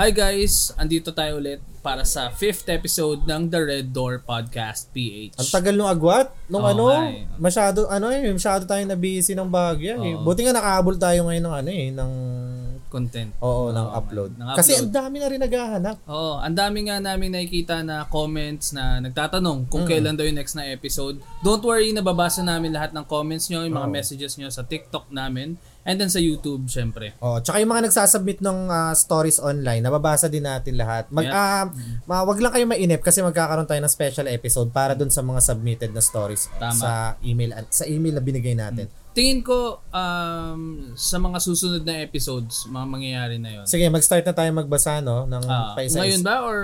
Hi guys, andito tayo ulit para sa fifth episode ng The Red Door Podcast PH. Ang tagal nung agwat. Nung Oo ano, eh. masyado, ano eh, masyado tayong nabisi ng bagya eh. Oo. Buti nga nakahabol tayo ngayon ng ano eh, ng, Content. oo, ng Oo, upload. ng Kasi upload. ang dami na rin naghahanap. Oo, ang dami nga namin nakikita na comments na nagtatanong kung kailan daw yung next na episode. Don't worry, nababasa namin lahat ng comments nyo, yung mga Oo. messages nyo sa TikTok namin, and then sa YouTube, syempre. Oh, tsaka yung mga nagsasubmit ng ah, stories online, nababasa din natin lahat. Mag Yeah. ah, ma- wag lang kayo mainip kasi magkakaroon tayo ng special episode para dun sa mga submitted na stories Tama. sa email sa email na binigay natin. Tingin ko, um, sa mga susunod na episodes, mga mangyayari na yon. Sige, mag-start na tayo magbasa no ng Ah, paisa- ngayon ba or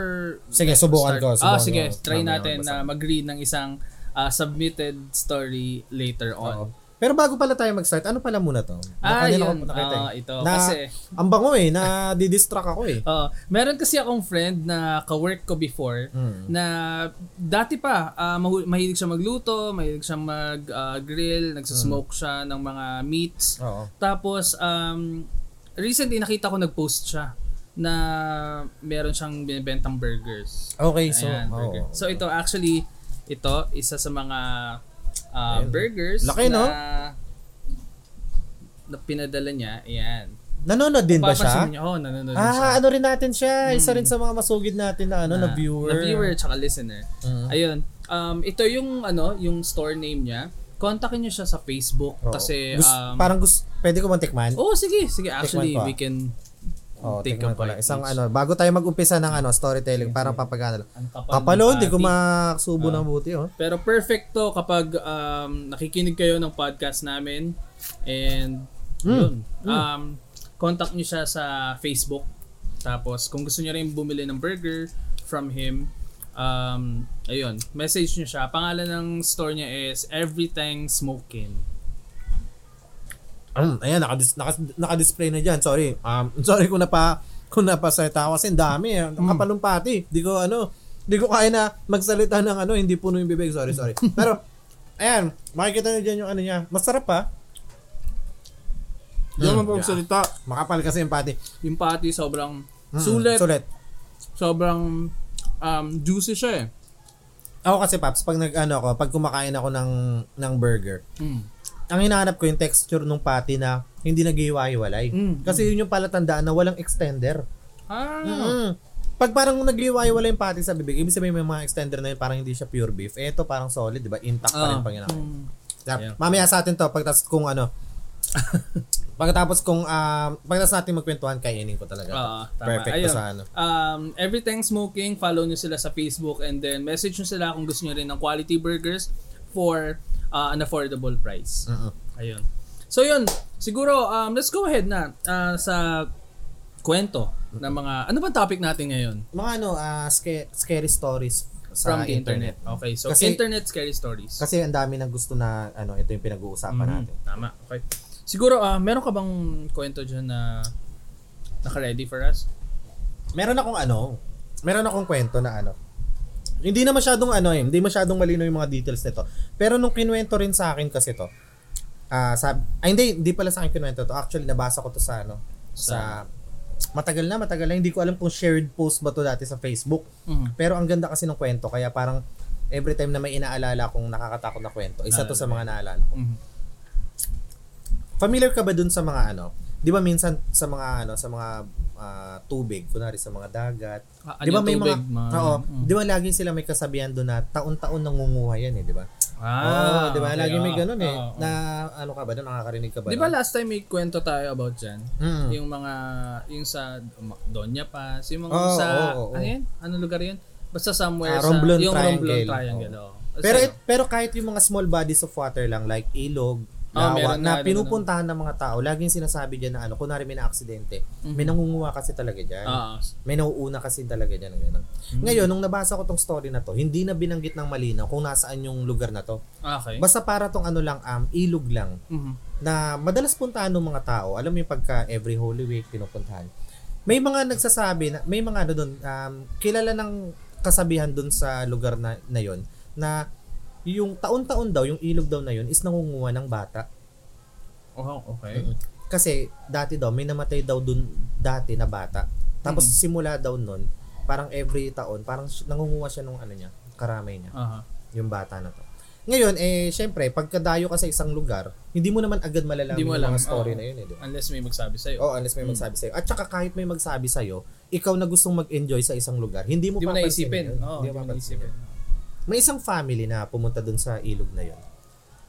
Sige, subukan ko, ah, subukan sige, ko. try natin na mag-read ng isang ah, submitted story later on. Oo. Pero bago pala tayo mag-start, ano pala muna to? Ah, ko yun. nakita eh. Ah, ito. Na, Kasi- ang bango eh, na didistract ako eh. Oo. meron kasi akong friend na ka-work ko before Hmm. na dati pa ah, mahu- mahilig siya magluto, mahilig siya mag-grill, nagsasmoke siya ng mga meats. Oo. Tapos um recently nakita ko nag-post siya na meron siyang binibentang burgers. Okay, so, Ayan, oo. burger. So ito actually ito isa sa mga ah, Ayun. burgers Laki, na no? na pinadala niya. Ayan. Nanonood din ba siya? Niyo, oh, nanonood din siya. Ah, ano rin natin siya. Isa rin sa mga masugid natin na ano na, viewer. Na viewer tsaka listener. Mhm. Ayun. Um, ito yung ano, yung store name niya. Kontakin niyo siya sa Facebook Oo. kasi Gus- um, parang gusto pwede ko man tikman. Oh, sige, sige. Actually, ah. we can Oh, take a ko lang. Isang each. ano, bago tayo mag-umpisa ng ano, storytelling, parang papagana lang. Ang kapal hindi ko makasubo ng buti, oh. Pero perfect to kapag um, nakikinig kayo ng podcast namin and Hmm. yun. Um, contact niyo siya sa Facebook. Tapos kung gusto niyo rin bumili ng burger from him, um, ayun, message niyo siya. Pangalan ng store niya is Everything Smoking. Um, ayan, nakadis, naka, naka-display na diyan. Sorry. Um, sorry kung napa kung napasayta ako kasi dami. eh. Ang kapalumpati. Di ko ano, di ko kaya na magsalita ng ano, hindi puno yung bibig. Sorry, sorry. Pero ayan, makikita niyo diyan yung ano niya. Masarap pa. Di Hmm. naman po magsalita. Makapal kasi yung pati. Yung patty sobrang Mm, sulit, Sulit. sobrang um, juicy siya eh. Ako kasi Paps, pag nag ano ako, pag kumakain ako ng ng burger, Mm. Ang hinahanap ko yung texture ng patty na hindi naghiwa-hiwalay. Mm, Kasi yun yung palatandaan na walang extender. Ah, Mm. Pag parang naghiwa-hiwalay yung patty sa bibig, ibig sabihin may mga extender na yun, parang hindi siya pure beef. Eh, ito parang solid, di ba? Intact pa rin Ah, yun. mm. Yeah. Yeah. Mamaya sa atin to, pagtas kung ano, pagkatapos kung, um, pagkatapos natin magkwentuhan, kainin ko talaga. Oo, tama. Perfect Ayun. sa ano. Um, Everything Smoking, follow nyo sila sa Facebook and then message nyo sila kung gusto nyo rin ng quality burgers for uh, an affordable price. Mm-mm. Ayun. So yun, siguro um, let's go ahead na uh, sa kwento ng mga ano ba topic natin ngayon? Mga ano, ah, sca- scary stories sa From the internet. Okay, so Kasi- internet scary stories. Kasi ang dami nang gusto na ano, ito yung pinag-uusapan Mhm, natin. Tama. Okay. Siguro ah meron ka bang kwento diyan na naka-ready for us? Meron akong ano, meron akong kwento na ano. Hindi na masyadong ano eh, hindi masyadong malinaw yung mga details nito. Pero nung kinuwento rin sa akin kasi to, ah sab ay hindi, hindi pala sa akin kinuwento to. Actually, nabasa ko to sa ano, sa, matagal na, matagal na. Hindi ko alam kung shared post ba to dati sa Facebook. Mhm. Pero ang ganda kasi ng kwento, kaya parang every time na may inaalala kong nakakatakot na kwento, isa to sa mga naalala ko. Mhm. Familiar ka ba dun sa mga ano? 'Di ba minsan sa mga ano, sa mga ah, tubig, kunwari sa mga dagat. Ah, 'Di ba ano may tubig, mga- Oo, Mm. 'di ba lagi sila may kasabihan doon na taon-taon nangunguha yan eh, 'di ba? Ah, Oo, 'di ba? okay, Lagi may oo, ganun eh. oo, oo. Na ano ka ba doon, nakakarinig ka ba? Di ba last time may kwento tayo about dyan? Mm. Yung mga, yung sa Doña Paz, yung mga Oo, sa, oo, oo. ano yun? Anong lugar yun? Basta somewhere Ah, sa, Romblon yung Romblon Triangle. Triangle. oo. Pero it, pero kahit yung mga small bodies of water lang like ilog, Ah, lawa, meron na nga, pinupuntahan ng mga tao, laging sinasabi diyan na ano, kunwari may na-aksidente, may nangunguha kasi talaga diyan. ah, May nauuna kasi talaga dyan. Ganun. Hmm. Ngayon, nung nabasa ko tong story na to, hindi na binanggit ng malinaw kung nasaan yung lugar na to. okay. Basta para tong ano lang, um, ilog lang, Mhm. na madalas puntahan ng mga tao. Alam mo yung pagka every Holy Week pinupuntahan. May mga nagsasabi na, may mga ano doon, um, kilala ng kasabihan doon sa lugar na, na yon na yung taon-taon daw, yung ilog daw na yun is nangunguha ng bata. Oh, okay. Kasi dati daw, may namatay daw dun dati na bata. Tapos Mm. simula daw nun, parang every taon, parang nangunguha siya nung ano niya, karamay niya, Aha. yung bata na to. Ngayon, eh, syempre, pagkadayo ka sa isang lugar, hindi mo naman agad malalaman yung mga story oo. na yun, eh, di ba? Unless may magsabi sa'yo. Oh, unless may Mm. magsabi sa'yo. At saka kahit may magsabi sa'yo, ikaw na gustong mag-enjoy sa isang lugar, hindi mo Hindi mo naisipin. yun. Oo, Hindi hindi mo naisipin. yun. May isang family na pumunta dun sa ilog na yun.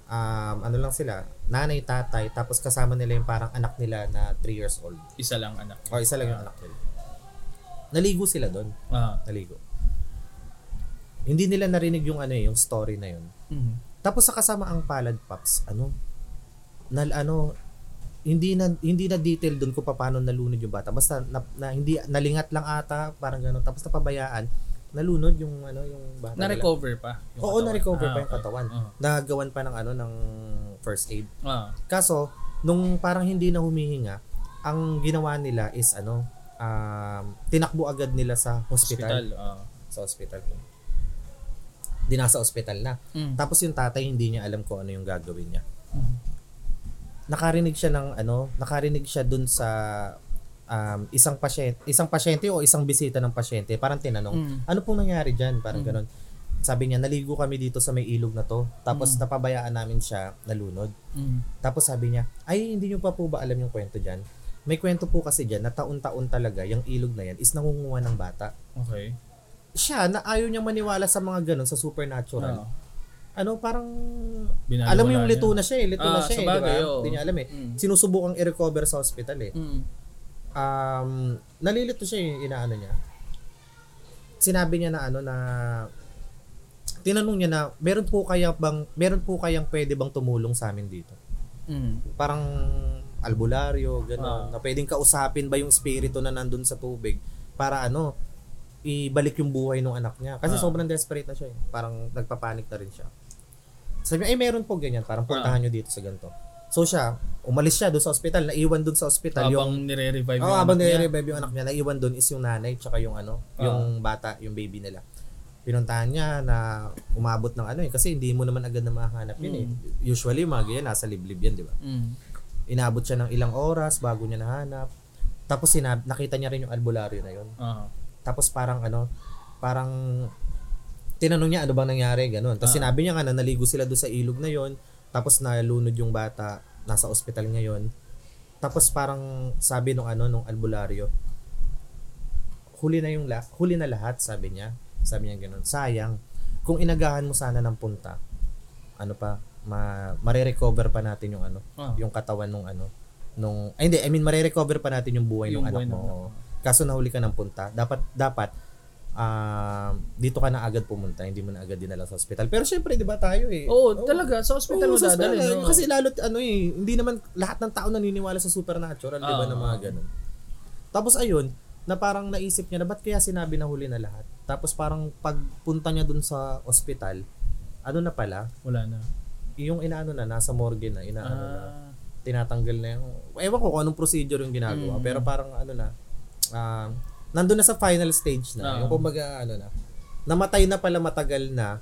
Um, ano lang sila, nanay, tatay, tapos kasama nila yung parang anak nila na 3 years old. Isa lang anak. O, isa lang yung anak nila. Naligo sila doon. Aha. Naligo. Hindi nila narinig yung ano eh, yung story na yun. Mhm. Tapos sa kasama ang palad pops, ano, na, ano, hindi na hindi na detail doon kung paano nalunod yung bata. Basta na, na- hindi nalingat lang ata, parang gano'n. Tapos napabayaan, nalunod yung ano yung bata. nila. Na-recover pa. yung Oo, katawan. na-recover Ah, pa yung okay. katawan. Oo. Nagawan pa ng ano ng first aid. Ah. Kaso nung parang hindi na humihinga, ang ginawa nila is ano, um, tinakbo agad nila sa hospital. Hospital. ah. Sa hospital. Di nasa hospital na. Mm. Tapos yung tatay hindi niya alam kung ano yung gagawin niya. Mhm. Nakarinig siya ng ano, nakarinig siya dun sa um, isang pasyente, isang pasyente o isang bisita ng pasyente, parang tinanong, Mm. ano pong nangyari diyan? Parang Mm. ganon. Sabi niya, naligo kami dito sa may ilog na to. Tapos Mm. napabayaan namin siya nalunod. Mm. Tapos sabi niya, ay hindi niyo pa po ba alam yung kwento diyan? May kwento po kasi diyan na taon-taon talaga yung ilog na yan is nangunguha ng bata. Okay. Siya na ayaw niyang maniwala sa mga ganon sa supernatural. Ah. ano parang Binaliwala alam mo yung niya. lito na siya eh, lito na Ah, siya eh, di ba? Hindi niya alam eh. Mm. Sinusubukang i-recover sa hospital eh. Mm. Um, nalilito siya yung inaano niya. Sinabi niya na ano na tinanong niya na meron po kaya bang meron po kayang pwede bang tumulong sa amin dito? Mm. Parang albularyo, gano'n. Ah. Na pwedeng kausapin ba yung spirito na nandun sa tubig para ano, ibalik yung buhay ng anak niya. Kasi Ah. sobrang desperate na siya eh. Parang nagpapanik na rin siya. Sabi niya, eh meron po ganyan. Parang Ah. puntahan nyo dito sa ganito. So siya, umalis siya doon sa ospital. Naiwan doon sa ospital. Habang yung, nire-revive oh, yung habang anak niya. nire-revive yung anak niya, naiwan doon is yung nanay tsaka yung ano, Ah. yung bata, yung baby nila. Pinuntahan niya na umabot ng ano eh. Kasi hindi mo naman agad na mahanap yun eh. Usually, yung mga ganyan, nasa liblib yan, di ba? Mm. Inabot siya ng ilang oras bago niya nahanap. Tapos sinab nakita niya rin yung albularyo na yun. Ah. Tapos parang ano, parang tinanong niya ano bang nangyari, ganun. Tapos Ah. sinabi niya nga na naligo sila doon sa ilog na yon. Tapos nalunod yung bata, nasa ospital ngayon. Tapos parang sabi nung ano nung albularyo, huli na yung la huli na lahat, sabi niya. Sabi niya ganun. Sayang. Kung inagahan mo sana ng punta, ano pa, ma mare-recover pa natin yung ano, Ah. yung katawan nung ano, nung ay hindi, I mean mare-recover pa natin yung buhay Yung ng anak buhay ng mo. anak Kaso nahuli ka ng punta, dapat dapat ah, dito ka na agad pumunta, hindi mo na agad dinala sa ospital. Pero syempre, 'di ba tayo eh? Oo, talaga. Sa hospital Oo, mo dadalhin. no? Kasi lalo ano eh, hindi naman lahat ng tao naniniwala sa supernatural, 'di ba, na mga ganun. Tapos ayun, na parang naisip niya na ba't kaya sinabi na huli na lahat? Tapos parang pagpunta niya dun sa ospital, ano na pala, Wala na. yung inaano na, nasa morgue na, inaano na, Ah. tinatanggal na yung, ewan ko kung anong procedure yung ginagawa, Mm. pero parang ano na, um, nandun na sa final stage na, Oo. yung kumbaga ano na, namatay na pala matagal na,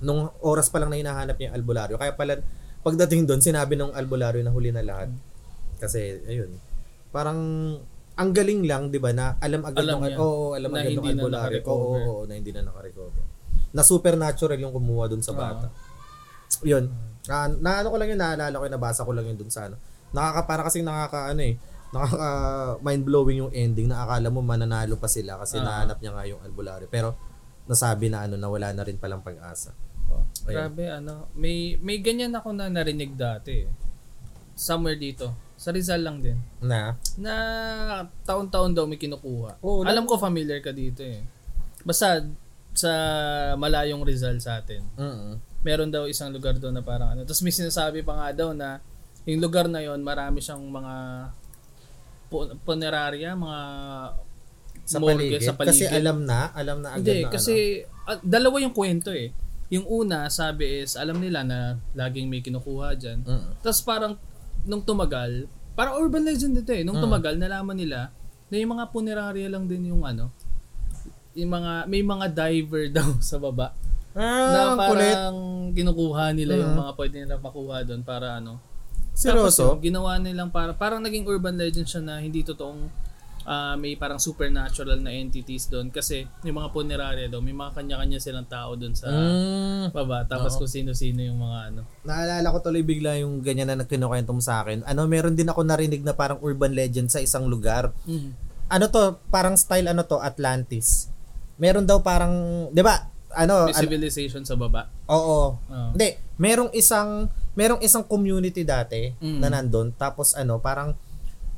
nung oras pa lang na hinahanap niya yung albularyo, kaya pala, pagdating doon, sinabi ng albularyo na huli na lahat. Kasi, ayun, parang, ang galing lang, di ba, na alam agad Alam niya oo, alam na agad na albularyo. Nakarecover. oo, oo, na hindi na nakarecover. Na supernatural yung kumuha doon sa Oo. bata. Yun. Ah, na ano ko lang yun, naalala ko, yun, nabasa ko lang yun dun sa ano. Nakaka, para kasing nakaka, ano eh, nakaka mind-blowing yung ending na akala mo mananalo pa sila kasi Ah. nahanap niya nga yung albularyo. Pero, nasabi na ano, na wala na rin palang pag-asa. Oh, grabe ano. May may ganyan ako na narinig dati. eh. Somewhere dito. Sa Rizal lang din. Na? Na taon-taon daw may kinukuha. Oo, Alam ko familiar ka dito eh. Basta sa malayong Rizal sa atin. Mm Meron daw isang lugar doon na parang ano. Tapos may sinasabi pa nga daw na yung lugar na yon marami siyang mga punerarya, mga Sa morgue paligid. sa paligid. Kasi alam na, alam na agad Hindi, na kasi ah, dalawa yung kwento eh. Yung una, sabi is, alam nila na laging may kinukuha dyan. ano. Mm. Tapos parang, nung tumagal, parang urban legend ito eh. Nung Mm. tumagal, nalaman nila na yung mga punerarya lang din yung ano, yung mga, may mga diver daw sa baba. Ah, na ang kulit. parang kinukuha nila yung Mhm. mga pwede nila makuha doon para ano. Tapos Seryoso? yun, ginawa nilang para, parang naging urban legend siya na hindi totoong ah, may parang supernatural na entities doon kasi yung mga punerarya daw, may mga kanya-kanya silang tao doon sa Mm. baba. Tapos Oo. kung sino-sino yung mga ano. Naalala ko tuloy bigla yung ganyan na nagkinukwento mo sa akin. Ano, meron din ako narinig na parang urban legend sa isang lugar. Ano to, parang style ano to, Atlantis. Meron daw parang, 'di ba? Ano, May ano- civilization sa baba. oo. Oo. Hindi, merong isang merong isang community dati Mm. na nandun tapos ano, parang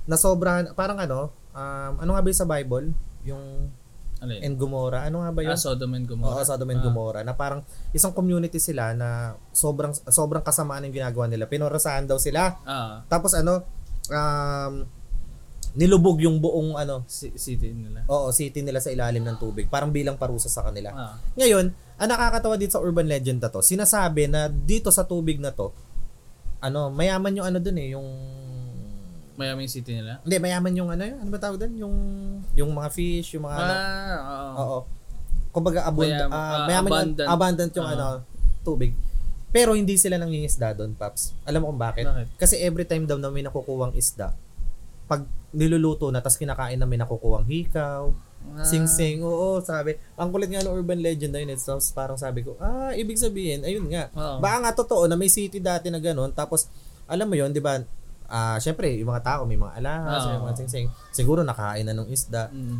nasobrahan, parang ano, um, ano nga ba yung sa Bible? Yung Ano yun? and Gomorrah. Ano nga ba yun? Ah, Sodom and Oo, Gomorrah. Sodom and Ah. Gomorrah na parang isang community sila na sobrang sobrang kasamaan yung ginagawa nila. Pinorasahan daw sila. Ah, Tapos ano, um, nilubog yung buong ano, si- city nila. oo, city nila sa ilalim ng tubig. Parang bilang parusa sa kanila. Ah. Ngayon, ang nakakatawa dito sa urban legend na to, sinasabi na dito sa tubig na to, ano, mayaman yung ano dun eh, yung Mayaming city nila. hindi, mayaman yung ano, yun, ano ba tawag dun? Yung yung mga fish, yung mga ano, Ah, oo. Oo. Kumbaga abund, ah, ah, mayaman yung abundant. abundant yung Ah. ano, tubig. Pero hindi sila nangingisda doon, Paps. Alam mo kung bakit? Bakit? Kasi every time daw na may nakukuwang isda, pag niluluto na, tapos kinakain na may nakukuwang hikaw, Ah. sing-sing, oo, sabi. Ang kulit nga ng urban legend na yun, it's tapos parang sabi ko, ah, ibig sabihin, ayun nga. Oo. Baka nga totoo na may city dati na ganun, tapos, alam mo yun, di ba, ah, syempre, yung mga tao, may mga alahas, Oo. may mga sing-sing. Siguro nakain na ng isda Mm.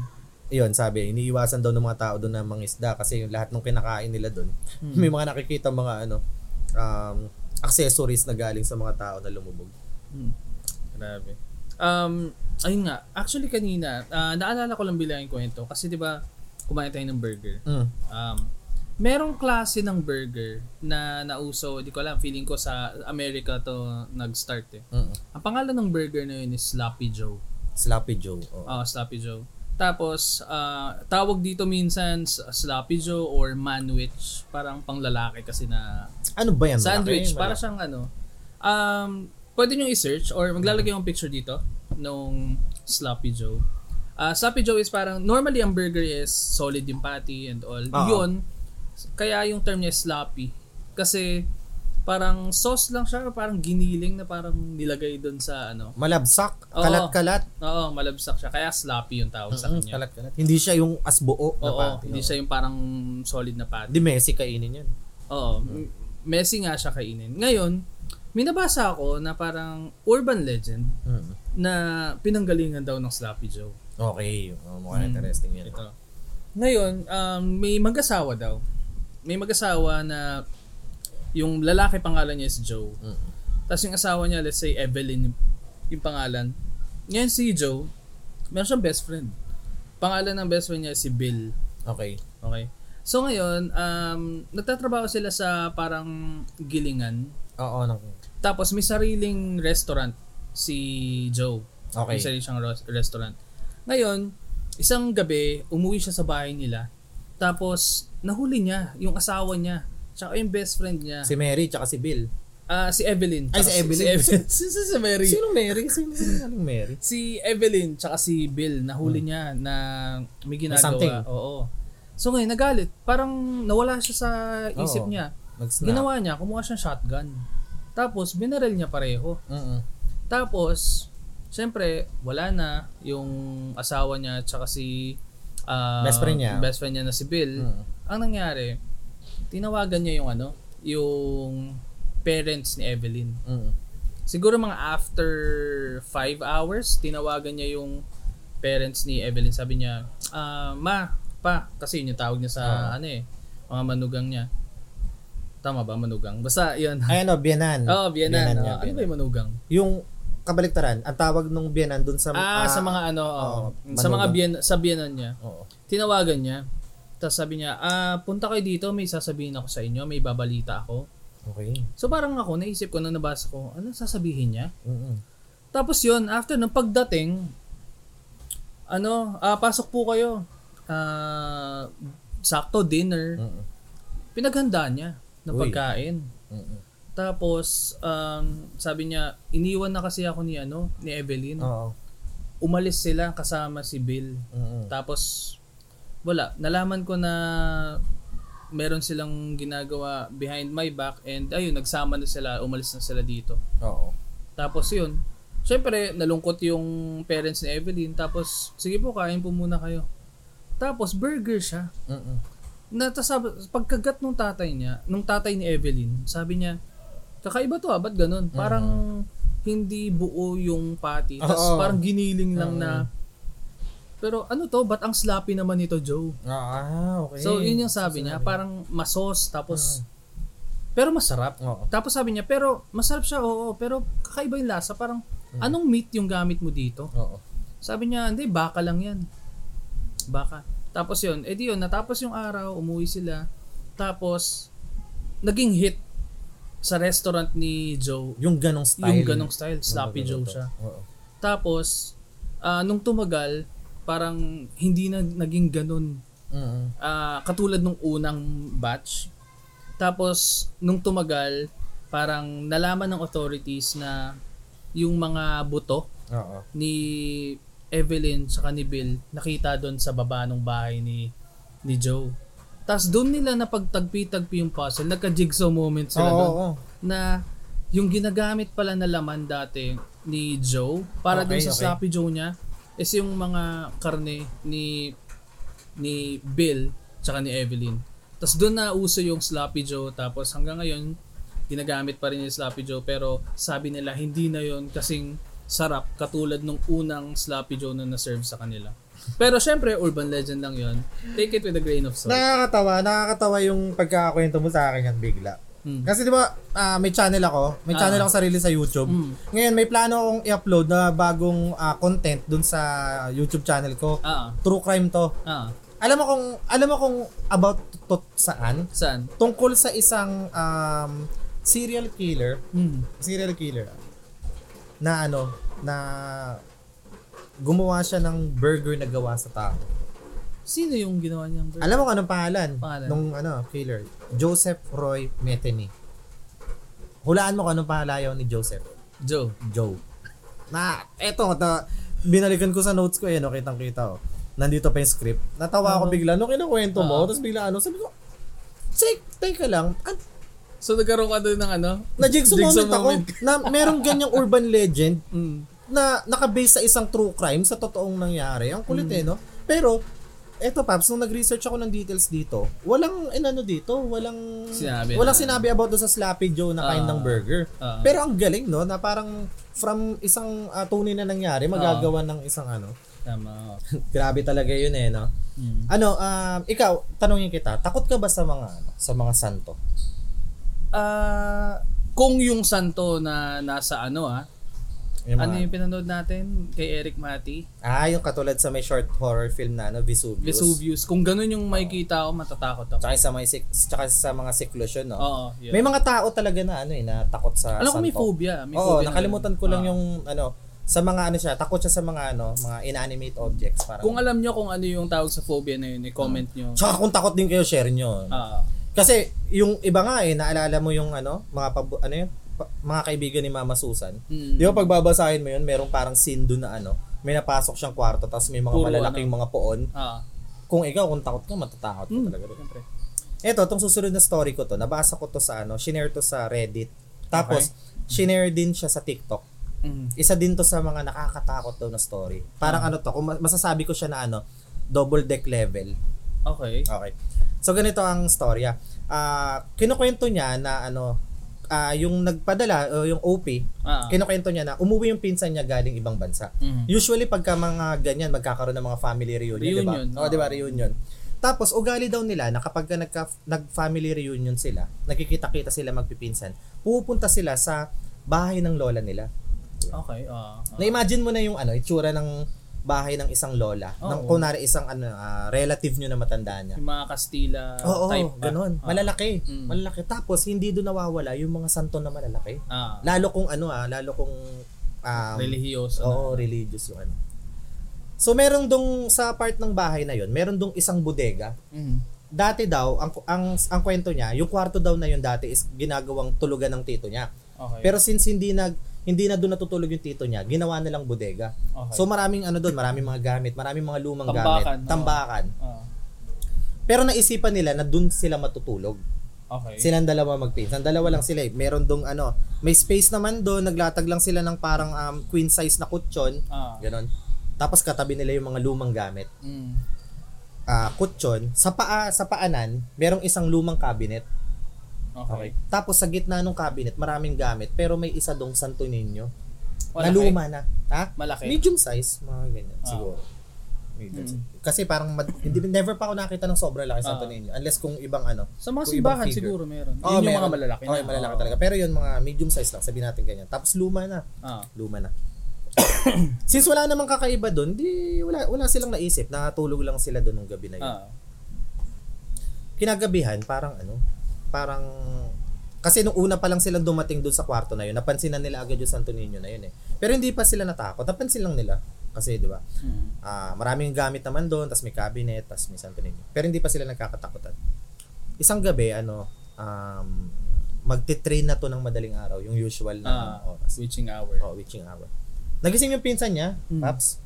yun, sabi, iniiwasan daw ng mga tao doon na mangisda kasi yung lahat ng kinakain nila doon, Hmm. may mga nakikita mga ano, um, accessories na galing sa mga tao na lumubog. Hmm. Grabe. Um, ayun nga, actually kanina, ah, naalala ko lang bilang yung kwento kasi 'di ba kumain tayo ng burger. Mm. Um, merong klase ng burger na nauso, di ko alam, feeling ko sa America to nag-start eh. Mm. Ang pangalan ng burger na yun is Sloppy Joe. Sloppy Joe. Oh. Ah, Sloppy Joe. Tapos, ah, tawag dito minsan Sloppy Joe or Manwich. Parang panglalaki kasi na Ano ba yan? sandwich. Malaki? Para siyang ano. Um, pwede nyo i-search or maglalagay yung picture dito nung Sloppy Joe. Ah, Sloppy Joe is parang, normally ang burger is solid yung patty and all. Oo. Yun, kaya yung term niya sloppy. Kasi parang sauce lang siya, parang giniling na parang nilagay doon sa ano. Malabsak, Oo. kalat-kalat. Oo, malabsak siya. Kaya sloppy yung tawag sa Mm, kanya. kalat-kalat. Hindi siya yung asbuo na Oo, patty. hindi Oo. siya yung parang solid na patty. Hindi Messi kainin yan. Oo, m- messy nga siya kainin. Ngayon, may nabasa ako na parang urban legend Mm. na pinanggalingan daw ng Sloppy Joe. Okay. Oh, mukhang Mm. interesting yan. Ito. Ngayon, um, may mag-asawa daw. May mag-asawa na yung lalaki pangalan niya is Joe. Mm. Tapos yung asawa niya, let's say Evelyn yung- pangalan. Ngayon si Joe, meron siyang best friend. Pangalan ng best friend niya si Bill. Okay. Okay. So ngayon, um, nagtatrabaho sila sa parang gilingan. Oo. nang- Tapos may sariling restaurant si Joe. Okay. May sarili siyang ros- restaurant. Ngayon, isang gabi, umuwi siya sa bahay nila. Tapos, nahuli niya yung asawa niya. Tsaka yung best friend niya. Si Mary tsaka si Bill. Ah, si Evelyn. Ay, Tsaka si Evelyn. Si, Evelyn. si, si, si Mary. Sino Mary? Sino, sino Mary? Si Evelyn tsaka si Bill, nahuli niya na may ginagawa. Hmm. something. Oo. So ngayon, nagalit. Parang nawala siya sa isip Oo. niya. Nag-snap. Ginawa niya, kumuha siyang shotgun. Tapos, binaril niya pareho. Mm-mm. Tapos, syempre, wala na yung asawa niya tsaka si ah, Best friend niya. best friend niya na si Bill. Mm. Ang nangyari, tinawagan niya yung ano, yung parents ni Evelyn. Mm. Siguro mga after 5 hours, tinawagan niya yung parents ni Evelyn. Sabi niya, ah, ma, pa, kasi yun yung tawag niya sa Ah. ano eh, mga manugang niya. Tama ba, manugang? Basta, yun. Ay ano, Bianan. Oo, oh, Bianan. Bianan oo. yan, ano ba yung manugang? Yung kabaliktaran, ang tawag nung Bianan dun sa Ah, ah, sa mga ano, oo. oo, sa mga biyan, sa biyanan niya. Oo. Tinawagan niya. Tapos sabi niya, ah, punta kayo dito, may sasabihin ako sa inyo, may babalita ako. Okay. So parang ako, naisip ko nung nabasa ko, ano sasabihin niya? Mm-mm. Tapos yun, after ng pagdating, ano, ah, pasok po kayo. Ah, sakto, dinner. Mm-mm. Pinaghandaan niya ng Uy. pagkain. Mm-mm. Tapos, um, sabi niya, iniwan na kasi ako ni, ano, ni Evelyn. Oo. Umalis sila kasama si Bill. Mm-mm. Tapos, wala. Nalaman ko na meron silang ginagawa behind my back and ayun, nagsama na sila, umalis na sila dito. Oo. Tapos yun, Syempre, nalungkot yung parents ni Evelyn. Tapos, sige po, kain po muna kayo. Tapos, burger siya. Mm-mm. Na, tas sabi- pagkagat nung tatay niya, nung tatay ni Evelyn, sabi niya, kakaiba to ah, ba't ganun? Parang hindi buo yung patty. Tapos Oo. parang giniling lang na, pero ano to, ba't ang sloppy naman nito, Joe? Ah, okay. So, yun yung sabi niya, parang masos, tapos, pero masarap. Oo. Tapos sabi niya, pero masarap siya, oo, pero kakaiba yung lasa. Parang, anong meat yung gamit mo dito? Oo. Sabi niya, hindi, baka lang yan. Baka. Tapos yun, edi yun, natapos yung araw, umuwi sila. Tapos, naging hit sa restaurant ni Joe. Yung ganong style. Yung ganong style, Sloppy ganong Joe siya. Oo. Tapos, ah, nung tumagal, parang hindi na naging ganun. Mm-mm. Ah, katulad nung unang batch. Tapos, nung tumagal, parang nalaman ng authorities na yung mga buto Oo. ni Evelyn sa ni Bill nakita doon sa baba ng bahay ni ni Joe. Tapos doon nila napagtagpi-tagpi yung puzzle. Nagka-jigsaw moment sila Oo, doon. oo. Na yung ginagamit pala na laman dati ni Joe para Okay, dun sa okay. sloppy Joe niya is yung mga karne ni ni Bill tsaka ni Evelyn. Tapos doon na uso yung sloppy Joe tapos hanggang ngayon ginagamit pa rin yung sloppy Joe pero sabi nila hindi na yon kasing sarap katulad nung unang sloppy Joe na na-serve sa kanila. Pero syempre urban legend lang yon. Take it with a grain of salt. Nakakatawa, nakakatawa yung pagkakakwento mo sa akin yan bigla. Hmm. Kasi di ba, ah, may channel ako, may channel Ah. ako sarili sa YouTube. Mm. Ngayon, may plano akong i-upload na bagong ah, content dun sa YouTube channel ko. Ah, True crime to. ah. Alam mo kung alam mo kung about to saan? Saan? Tungkol sa isang um, serial killer, Hmm. serial killer na ano, na gumawa siya ng burger na gawa sa tao. Sino yung ginawa niyang burger? Alam mo kung anong pangalan? Pangalan? Nung ano, killer. Joseph Roy Metheny. Hulaan mo kung anong pangalan ni Joseph. Joe. Joe. Na, eto, ta, binalikan ko sa notes ko, eh, no, kitang kita, oh. Nandito pa yung script. Natawa ako bigla. Nung kinukwento mo, Oo. tapos bigla ano, sabi ko, Sek, teka lang, an, So nagkaroon ka doon ng ano? na-jigsaw Jigsaw moment ako moment. na merong ganyang urban legend Mm. na nakabase sa isang true crime sa totoong nangyari. Ang kulit eh, no? Pero, eto Paps, nung nag-research ako ng details dito, walang inano dito, walang Sinabi walang na- sinabi about do sa Slappy Joe na kind Ah. ng burger. Ah. Pero ang galing, no, na parang from isang uh, tunay na nangyari, magagawa ng isang ano. Tama. Grabe talaga yun eh, no? Mm. Ano, um, ikaw, tanongin kita, takot ka ba sa mga ano, sa mga santo? Ah, kung yung santo na nasa ano ah, Yung ano mga- yung pinanood natin kay Eric Mati? Ah, yung katulad sa may short horror film na ano, Vesuvius. Vesuvius. Kung ganun yung makikita ko, matatakot ako. Tsaka sa sik- tsaka sa mga seclusion, no? Oo, yun. May mga tao talaga na ano eh, na takot sa Alam ko may phobia. May Oo, phobia na nakalimutan ganun. ko lang Ah. yung ano, sa mga ano siya, takot siya sa mga ano, mga inanimate objects parang. Kung alam nyo kung ano yung tawag sa phobia na yun, i-comment nyo. Tsaka kung takot din kayo, share nyo. Ah, Kasi yung iba nga eh, naalala mo yung ano, mga pab- ano yun, pa- mga kaibigan ni Mama Susan. mm. Di ba pagbabasahin mo yun, merong parang scene doon na ano, may napasok siyang kwarto tapos may mga Puro malalaking mga poon. Ah, Kung ikaw, kung takot ka, matatakot ka mm. talaga. rin. Siyempre. Eto, tong susunod na story ko to, nabasa ko to sa ano, shinare to sa Reddit. Tapos, shinare din siya sa TikTok. Mm. Isa din to sa mga nakakatakot daw na story. Parang ano to, kung ma- masasabi ko siya na ano, double deck level. Okay. Okay. So ganito ang storya. Ah, kinukwento niya na ano, ah, yung nagpadala o yung OP, Ah. kinukwento niya na umuwi yung pinsan niya galing ibang bansa. Mhm. Usually pagka mga ganyan magkakaroon ng mga family reunion, di ba? Reunion, Oh, di ba oo. reunion. Tapos ugali daw nila na kapag ka nagka, nag-family reunion sila, nagkikita-kita sila magpipinsan, pupunta sila sa bahay ng lola nila. Okay. Ah. ah. Na-imagine mo na yung ano, itsura ng bahay ng isang lola, Oo. ng kunwari isang ano, ah, relative nyo na matanda niya. Yung mga Kastila Oo, type. ba? ganun. Ah. Malalaki. Mm. Malalaki. Tapos, hindi doon nawawala yung mga santo na malalaki. Ah. Lalo kung ano ah, lalo kung um, Religyoso. Oo, religious yung ano. So, meron dong sa part ng bahay na yon meron dong isang bodega. Mhm. Dati daw, ang, ang, ang kwento niya, yung kwarto daw na yun dati is ginagawang tulugan ng tito niya. Okay. Pero since hindi nag hindi na doon natutulog yung tito niya, ginawa na lang bodega. okay. So maraming ano doon, maraming mga gamit, maraming mga lumang Tambakan, gamit, tambakan. Ah. Pero naisipan nila na doon sila matutulog. Okay. Silang dalawa magpinsan. Dalawa lang sila eh. Meron dong ano, may space naman doon, naglatag lang sila ng parang um, queen size na kutsyon. Ah. Ganon. Tapos katabi nila yung mga lumang gamit. Mm. Ah, kutsyon. Sa paa, sa paanan, merong isang lumang cabinet. Okay. Tapos sa gitna ng cabinet, maraming gamit. Pero may isa dong Santo Niño. Na Malaki? luma na. Ha? Malaki? Medium size, mga ganyan, Ah. siguro. Medium Mm. size. Kasi parang, mad- hindi, never pa ako nakita ng sobrang laki Santo Ah. Niño. Unless kung ibang ano. Sa mga Kung simbahan siguro meron. Oh, Yun yung meron. mga malalaki Oh, na. yung malalaki Oo. talaga. Pero yun, mga medium size lang. Sabihin natin ganyan. Tapos luma na. Ah. Luma na. Since wala namang kakaiba doon, di wala wala silang naisip. Nakatulog lang sila doon nung gabi na yun. Ah. Kinagabihan, parang ano, parang kasi nung una pa lang silang dumating doon sa kwarto na yun, napansin na nila agad yung Santo Niño na yun eh. Pero hindi pa sila natakot. Napansin lang nila. Kasi, di ba, Mm. ah maraming gamit naman doon, tas may cabinet, tas may Santo Niño. Pero hindi pa sila nagkakatakutan. Isang gabi, ano, um, magte-train na to ng madaling araw, yung usual na Ah, oras. witching hour. Oh, witching hour. Nagising yung pinsan niya, Mm. Paps.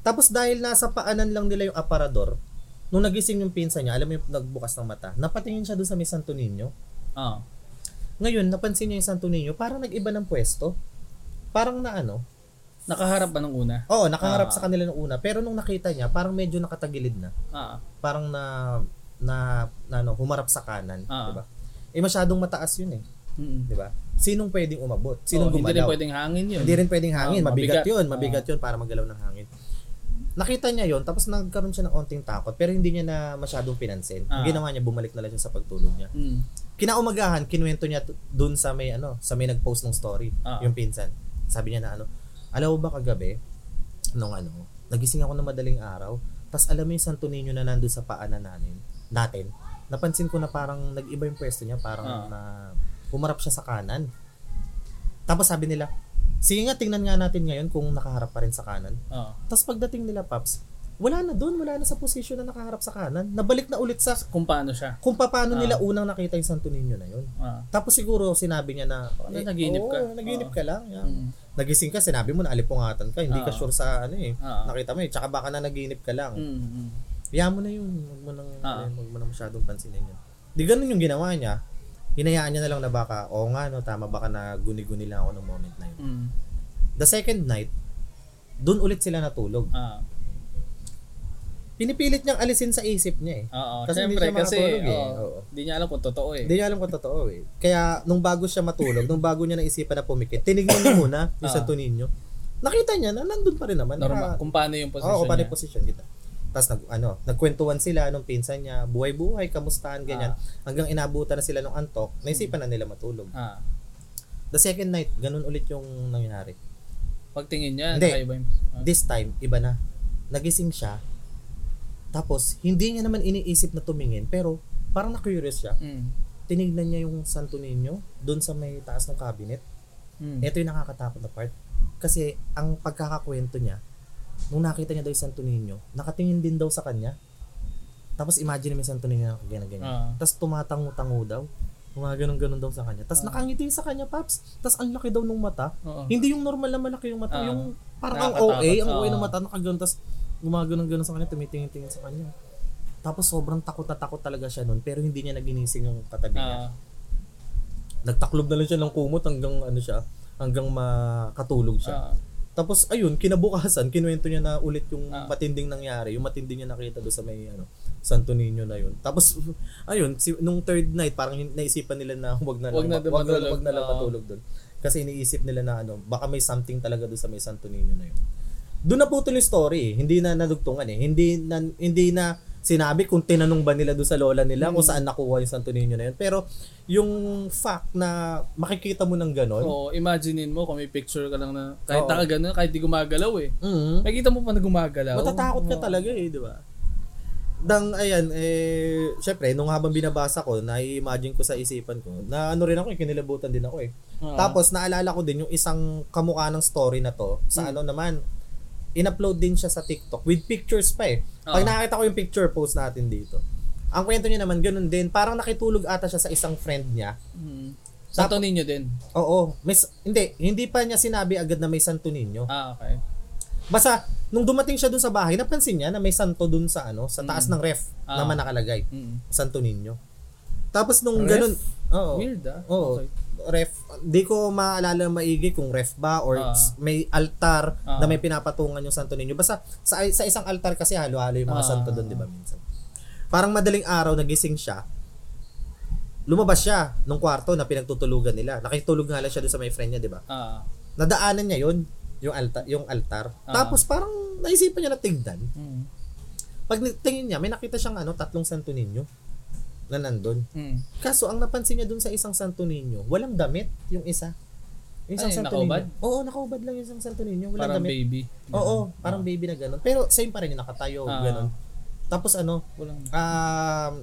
Tapos dahil nasa paanan lang nila yung aparador, nung nagising yung pinsan niya, alam mo yung nagbukas ng mata, napatingin siya doon sa may Santo Niño. Ah. Ngayon, napansin niya yung Santo Niño, parang nag-iba ng pwesto. Parang na ano, Nakaharap ba nung una? oo, nakaharap Ah. sa kanila nung una, pero nung nakita niya, parang medyo nakatagilid na. Ah. Parang na, na, na ano, humarap sa kanan, Ah. di ba? Eh masyadong mataas yun eh, Mm. di ba? Sinong pwedeng umabot? Sinong Oh, hindi rin gumalaw? pwedeng hangin yun. Hindi rin pwedeng hangin. Ah, mabigat, mabigat. yun. Mabigat yun para maggalaw ng hangin. Nakita niya yon tapos nagkaroon siya ng onting takot pero hindi niya na masyadong pinansin. Ang Ah. ginawa niya, bumalik na lang siya sa pagtulog niya. Mm. Kinaumagahan, kinuwento niya t- dun sa may ano, sa may nag-post ng story, Ah. yung pinsan. Sabi niya na ano, alam mo ba kagabi, nung ano, nagising ako ng madaling araw, tapos alam mo yung Santo Niño na nandun sa paanan natin, natin, napansin ko na parang nag-iba yung pwesto niya, parang Ah. na humarap siya sa kanan. Tapos sabi nila, sige nga, tingnan nga natin ngayon kung nakaharap pa rin sa kanan. Ah. Tapos pagdating nila, Paps, wala na doon, wala na sa posisyon na nakaharap sa kanan. Nabalik na ulit sa Kung paano siya. kung paano Ah. nila unang nakita yung Santo Niño na yun. Ah. Tapos siguro sinabi niya na, Ano, naginip oo, ka? naginip Oo. ka lang. yan. Mm. Nagising ka, sinabi mo na alipungatan ka, hindi ka Ah. sure sa ano eh. Ah. Nakita mo eh, tsaka baka na naginip ka lang. Mm. Mm. Hayaan mo na yun, huwag mo nang, Ah. huwag mo nang masyadong pansinin yun. Di ganun yung ginawa niya. Hinayaan niya na lang na baka, oo nga no, tama baka na guni-guni lang ako ng moment na yun. Mm. The second night, doon ulit sila natulog. Ah. Pinipilit niyang alisin sa isip niya eh. Oo. Kasi hindi Siyempre, siya kasi eh. oo, Oo. hindi niya alam kung totoo eh. Hindi niya alam kung totoo eh. Kaya nung bago siya matulog, nung bago niya naisipan na pumikit, tinignan niya muna yung Ah. Santo Niño. Nakita niya na nandun pa rin naman. Normal. Naka- Kung paano yung Oo, position kung paano yung position kita. Tapos nag, ano, nagkwentuhan sila nung pinsan niya, buhay-buhay, kamustahan, ganyan. Ah. Hanggang inabutan na sila ng antok, naisipan na nila matulog. Ah. The second night, ganun ulit yung nangyari. Pagtingin niya, Hindi. nakaiba yung... Ah. This time, iba na. Nagising siya. Tapos, hindi niya naman iniisip na tumingin, pero parang na-curious siya. Mm. Tinignan niya yung Santo Niño doon sa may taas ng cabinet. Mm. Ito yung nakakatakot na part. Kasi ang pagkakakwento niya, nung nakita niya daw yung Santo Niño, nakatingin din daw sa kanya. Tapos imagine mo yung Santo Niño na ganyan ganyan. Ah. Tapos tumatango-tango daw. Mga ganun-ganun daw sa kanya. Tapos Ah. nakangiti sa kanya, Paps. Tapos ang laki daw ng mata. Oo. Hindi yung normal na malaki yung mata. Ah. yung parang ang. OA, ang OA ng mata, nakaganon. Tapos gumaganon-ganon sa kanya, tumitingin-tingin sa kanya. Tapos sobrang takot na takot talaga siya nun, pero hindi niya naginising yung katabi niya. Ah. Nagtaklob na lang siya ng kumot hanggang ano siya, hanggang makatulog siya. Ah. Tapos ayun, kinabukasan, kinuwento niya na ulit yung Ah. matinding nangyari, yung matinding niya nakita doon sa may ano, Santo Niño na yun. Tapos ayun, si, nung third night parang naisipan nila na wag na Wag lang, na wag, na, wag na lang Oo. matulog doon. Kasi iniisip nila na ano, baka may something talaga doon sa may Santo Niño na yun. Doon na putol yung story, eh. hindi na nadugtungan eh. Hindi na hindi na sinabi kung tinanong ba nila doon sa lola nila kung Hmm. saan nakuha yung Santo Niño na yun. Pero yung fact na makikita mo ng ganon, Oo, imaginein mo kung may picture ka lang na kahit naka ganun, kahit di gumagalaw eh. mm, Makikita mo pa na gumagalaw. Matatakot ka talaga eh, di ba? Dang, ayan, eh, syempre, nung habang binabasa ko, na-imagine ko sa isipan ko, na ano rin ako, eh, kinilabutan din ako eh. Oo. Tapos, naalala ko din yung isang kamukha ng story na to, sa Hmm. ano naman, in-upload din siya sa TikTok with pictures pa eh. Pag Oo. nakita ko yung picture post natin dito, ang kwento niya naman, ganun din, parang nakitulog ata siya sa isang friend niya. Mm. Santo Niño din. Oo, may, hindi, hindi pa niya sinabi agad na may Santo Niño. Ah, okay. Basta, nung dumating siya dun sa bahay, napansin niya na may santo dun sa ano, sa taas Mm. ng ref Ah. naman nakalagay. Mm. Santo Niño. Tapos nung Ref? ganun, oo. Weird ah. Oo. Okay. Ref, di ko maalala maigi kung ref ba or Ah. s- may altar Ah. na may pinapatungan yung Santo Niño. Basta sa, sa isang altar kasi halo-halo yung mga Ah. santo doon, di ba minsan? Parang madaling araw nagising siya. Lumabas siya nung kwarto na pinagtutulugan nila. Nakitulog nga lang siya doon sa may friend niya, di ba? Ah. Nadaanan niya yun, yung altar, yung altar. Ah. Tapos parang naisipan niya na tignan. Mm. Pag tingin niya, may nakita siyang ano, tatlong Santo Niño na nandun. Mm. Kaso ang napansin niya dun sa isang Santo Niño, walang damit yung isa. Yung isang Ay, Santo nakaubad? Niño. Oo, nakaubad lang yung isang Santo Niño. Walang Parang damit. baby. Oo, parang baby na ganun. Pero same pa rin yung nakatayo, Ah. ganun. Tapos ano, Walang um,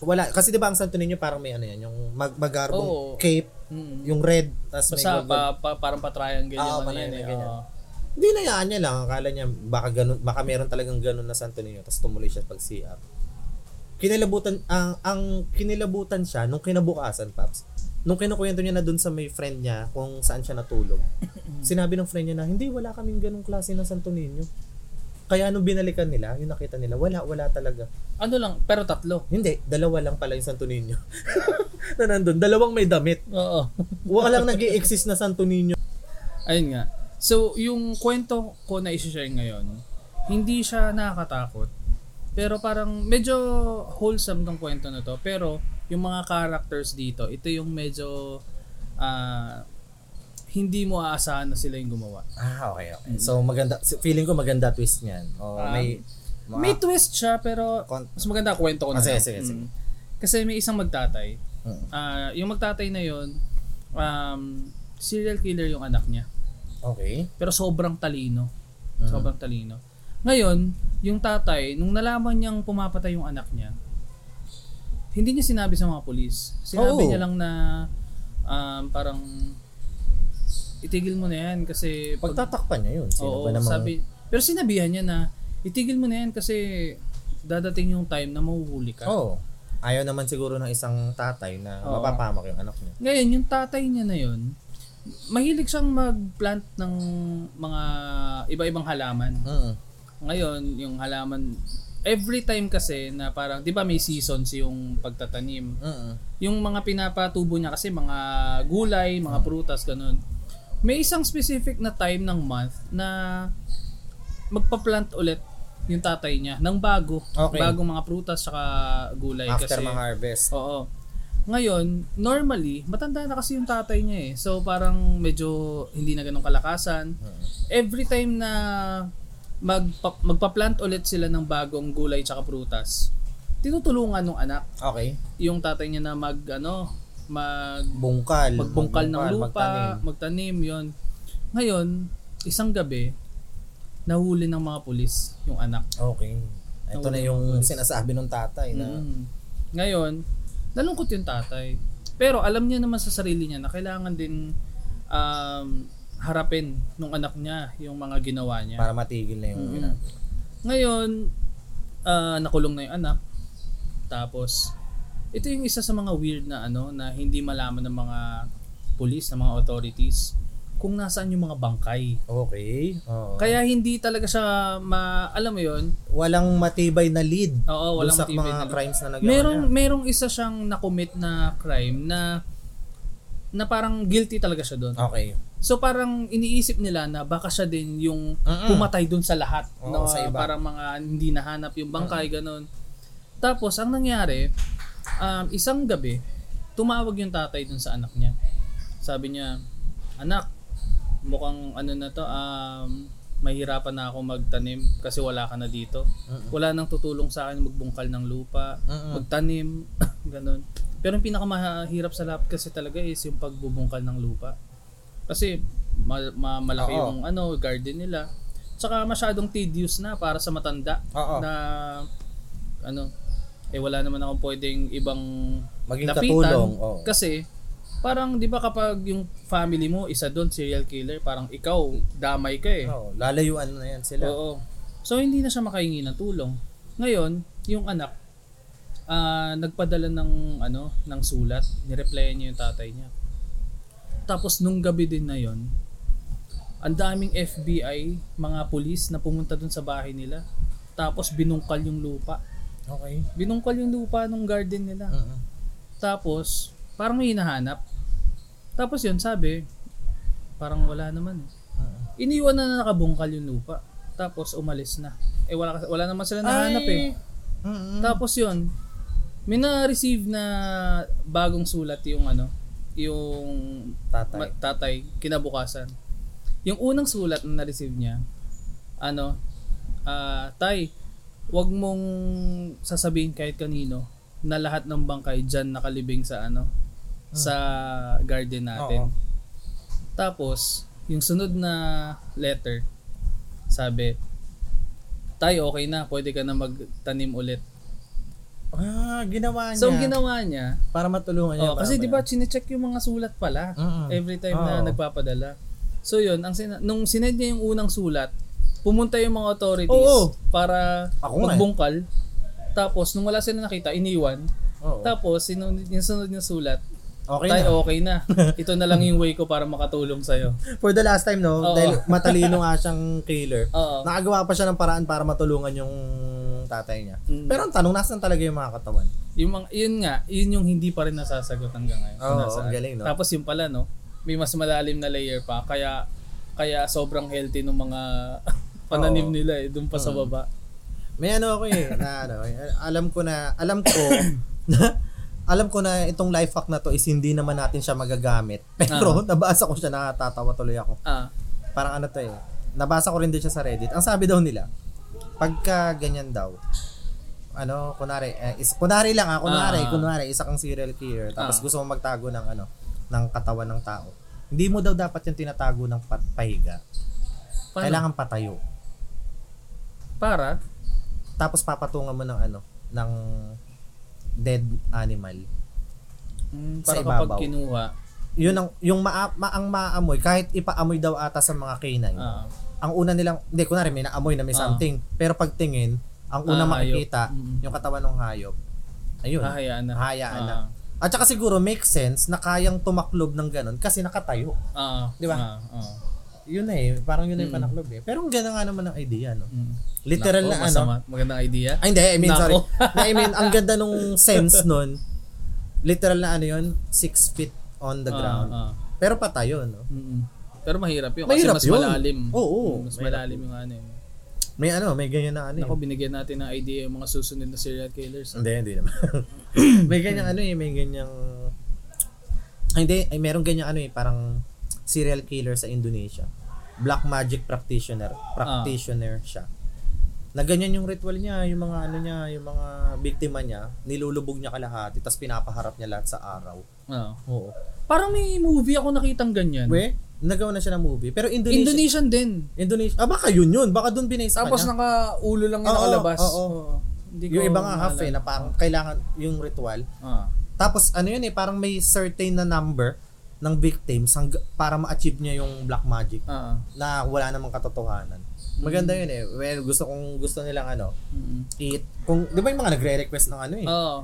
wala. Kasi di ba ang Santo Niño parang may ano yan, yung mag magarbong Oo. cape, Mm. yung red, tapos may Basta gold- pa, pa, parang pa-triangle Ah, yung ano yan eh. ganyan. oo. Hindi na yan niya lang. Akala niya baka ganun, baka meron talagang ganun na Santo Niño tapos tumuloy siya pag CR. Kinilabutan ang ang kinilabutan siya nung kinabukasan, Paps. Nung kinukwento niya na dun sa may friend niya kung saan siya natulog. sinabi ng friend niya na hindi wala kaming ganung klase ng Santo Niño. Kaya nung binalikan nila, yung nakita nila, wala, wala talaga. Ano lang, pero tatlo. Hindi, dalawa lang pala yung Santo Niño. na nandun, dalawang may damit. Oo. Walang nag exist na Santo Niño. Ayun nga. So, yung kwento ko na isi-share ngayon, hindi siya nakakatakot. Pero parang medyo wholesome tong kwento na to. Pero yung mga characters dito, ito yung medyo ah, hindi mo aasahan na sila yung gumawa. Ah, okay, okay. So maganda, feeling ko maganda twist niyan. O Ah, may mga- May twist siya pero mas maganda kwento ko na. Ah, sige, sige, sige. Mm. Kasi may isang magtatay. Mm. Ah, yung magtatay na yon um, serial killer yung anak niya. Okay. Pero sobrang talino. Mm. Sobrang talino. Ngayon, yung tatay, nung nalaman niyang pumapatay yung anak niya, hindi niya sinabi sa mga polis. Sinabi Oo. niya lang na um, parang itigil mo na yan kasi pag- Pagtatakpan niya yun. Sino Oo, ba namang... sabi, pero sinabihan niya na itigil mo na yan kasi dadating yung time na mahuhuli ka. Oo. Ayaw naman siguro ng isang tatay na Oo. mapapamak yung anak niya. Ngayon, yung tatay niya na yun, mahilig siyang mag-plant ng mga iba-ibang halaman. Mm. Ngayon, yung halaman, every time kasi na parang, di ba may seasons yung pagtatanim. Mm. Yung mga pinapatubo niya kasi mga gulay, mga prutas, ganun. May isang specific na time ng month na magpa-plant ulit yung tatay niya ng bago. Okay. Bagong mga prutas saka gulay. After kasi, mga harvest. Oo. Ngayon, normally, matanda na kasi yung tatay niya eh. So parang medyo hindi na ganun kalakasan. Every time na magpa, magpa-plant ulit sila ng bagong gulay tsaka prutas, tinutulungan ng anak Okay. yung tatay niya na mag ano, mag Bungkal. magbungkal ng lupa, magtanim. magtanim, yon. Ngayon, isang gabi, nahuli ng mga pulis yung anak. Okay. Ito na yung sinasabi ng tatay na Mm. Ngayon, nalungkot yung tatay. Pero alam niya naman sa sarili niya na kailangan din um, harapin nung anak niya yung mga ginawa niya. para matigil na yung Mm. ginagawa. Ngayon, ah, nakulong na yung anak. Tapos, ito yung isa sa mga weird na ano na hindi malaman ng mga police, ng mga authorities kung nasaan yung mga bangkay. Okay. Oo. Kaya hindi talaga siya ma alam mo yon. walang matibay na lead Oo, walang sa matibay mga na lead. crimes na nagawa Merong niya. merong isa siyang na-commit na crime na na parang guilty talaga siya doon. Okay. So parang iniisip nila na baka siya din yung Mm-mm. pumatay doon sa lahat Oo, na sa iba. parang mga hindi nahanap yung bangkay ganun. Tapos ang nangyari, um, isang gabi, tumawag yung tatay doon sa anak niya. Sabi niya, "Anak, mukhang ano na to, um, mahirapan na ako magtanim kasi wala ka na dito. Mm-mm. Wala nang tutulong sa akin magbungkal ng lupa, Mm-mm. magtanim, ganun. Pero yung pinakamahirap sa lahat kasi talaga is yung pagbubungkal ng lupa. Kasi ma- ma- malaki Oo. yung ano, garden nila. Tsaka masyadong tedious na para sa matanda Oo. na ano, eh wala naman akong pwedeng ibang Maging lapitan. katulong. Oo. Kasi parang 'di ba kapag yung family mo isa doon serial killer, parang ikaw damay ka eh. Oo, lalayuan na yan sila. Oo. So hindi na siya makahingi ng tulong. Ngayon, yung anak ah nagpadala ng ano, ng sulat, nireplyan niya yung tatay niya. Tapos nung gabi din na yon, ang daming FBI, mga pulis na pumunta dun sa bahay nila. Tapos binungkal yung lupa. Okay. Binungkal yung lupa ng garden nila. Mm-mm. Tapos, parang may hinahanap. Tapos yun, sabi, parang wala naman. eh. Mm-mm. Iniwan na na nakabungkal yung lupa. Tapos umalis na. Eh wala, wala naman sila nahanap eh. Mm-mm. Tapos yun, may na-receive na bagong sulat yung ano, yung Tatay. ma- tatay kinabukasan. Yung unang sulat na na-receive niya, ano, ah, tay, wag mong sasabihin kahit kanino na lahat ng bangkay dyan nakalibing sa ano, sa garden natin. Oo. Tapos, yung sunod na letter, sabi, tay, okay na, pwede ka na magtanim ulit. Ah, ginawa niya. So, ginawa niya, para matulungan niya. oh, kasi di ba chinecheck yung mga sulat pala Mm-mm. every time na Oo. nagpapadala. So yun, ang sina- nung sinend niya yung unang sulat, pumunta yung mga authorities Oo. para Ako eh. magbungkal. Tapos nung wala sila nakita, iniwan. Oo. Tapos sinunod yung sunod niya sulat, Okay tay na. okay na. Ito na lang yung way ko para makatulong sa'yo. For the last time, no? Oo. Dahil matalino nga siyang killer. Oo. Nakagawa pa siya ng paraan para matulungan yung tatay niya. Mm. Pero ang tanong, nasan talaga yung mga katawan? Yung mga, yun nga, yun yung hindi pa rin nasasagot hanggang ngayon. Oo, nasaan. ang galing, no? Tapos yung pala, no, may mas malalim na layer pa, kaya kaya sobrang healthy ng mga pananim Oo. nila eh, dun pa sa Mm. baba. May ano ako eh, na ano, eh, alam ko na, alam ko, alam ko na itong life hack na to is hindi naman natin siya magagamit. Pero nabasa ko siya, nakatatawa tuloy ako. Ah, Parang ano to eh, nabasa ko rin din siya sa Reddit. Ang sabi daw nila, pagka ganyan daw, ano, kunari, eh, is, kunari lang ah, kunari, Ah. kunari, isa kang serial killer, tapos Ah. gusto mo magtago ng ano, ng katawan ng tao. Hindi mo daw dapat yung tinatago ng pat- pahiga. paano? Kailangan patayo. Para? Tapos papatungan mo ng ano, ng dead animal. Mm, Sa para kapag ibabaw. kinuha. Yun ang yung maa, ma, ang maamoy kahit ipaamoy daw ata sa mga canine. Ah, Ang una nilang hindi kunwari may naamoy na may Ah. something, pero pagtingin, ang una Ah, makikita hayop. Mm. yung katawan ng hayop. Ayun. hahayaan na. Hahayaan na. Ah, At saka siguro make sense na kayang tumaklob ng ganun kasi nakatayo. Ah, Di ba? Ah, ah. Yun na eh, parang yun na yung Mm. panaklob eh. Pero ang ganda nga naman ng idea, no? Mm. Literal Nako, na ano. masama. Magandang idea. Ay, hindi, I mean, Nako. sorry. Na, I mean, ang ganda nung sense nun. Literal na ano yun, six feet on the Ah, ground. ah. Pero patayo, no? Mm-mm. Pero mahirap yun Mahirap kasi mas yun. malalim. Oo, Mm, mas malalim yung ano yun. May ano, may ganyan na ano Ako, eh. binigyan natin ng idea yung mga susunod na serial killers. Hindi, hindi naman. may ganyang ano eh, may ganyang... Ay, hindi, ay meron ganyang ano eh, parang serial killer sa Indonesia. Black magic practitioner. Practitioner siya. Na ganyan yung ritual niya, yung mga ano niya, yung mga biktima niya, nilulubog niya kalahati, tapos pinapaharap niya lahat sa araw. Ah. Oo. Parang may movie ako nakitang ganyan. We, nagawa na siya ng movie. Pero Indonesia, Indonesian din. Indonesia, ah baka yun yun, baka doon binase sa Tapos kanya. nakaulo lang yung Oo, nakalabas. oo. Hindi yung iba nga half eh, na parang kailangan yung ritual. Ah. Tapos ano yun eh, parang may certain na number ng victims hang, para ma-achieve niya yung black magic Ah. na wala namang katotohanan. Maganda yun eh. Well, gusto kong gusto nilang ano, Mm. eat. Kung, di ba yung mga nagre-request ng ano eh. Oo.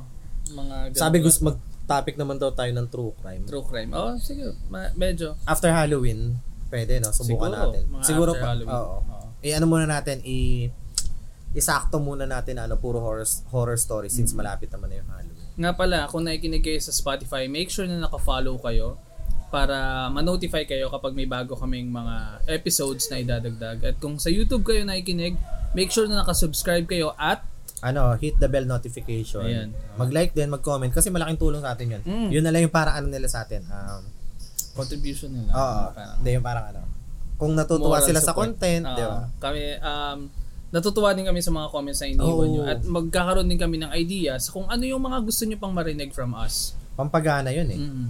Mga ganun. Sabi gusto mag-topic naman daw tayo ng true crime. True crime. Oh, sige. Ma- medyo. After Halloween, pwede no, subukan Siguro, natin. mga Siguro after pa. Halloween. Oo. Oo. Eh ano muna natin, i isakto muna natin ano, puro horror horror story since malapit naman na yung Halloween. Nga pala, kung nakikinig kayo sa Spotify, make sure na naka-follow kayo para ma-notify kayo kapag may bago kaming mga episodes na idadagdag. At kung sa YouTube kayo nakikinig, make sure na naka-subscribe kayo at ano, hit the bell notification. Ayan. Mag-like din, mag-comment kasi malaking tulong sa atin 'yun. Mm. Yun na lang yung parang ano nila sa atin. Um, contribution nila. oo, Parang hindi yung parang ano. Kung natutuwa sila sa support. content, Oo. 'di ba? Kami, um, natutuwa din kami sa mga comments na iniwan Oo. nyo. At magkakaroon din kami ng ideas kung ano yung mga gusto nyo pang marinig from us. Pampagana 'yun eh. Mm.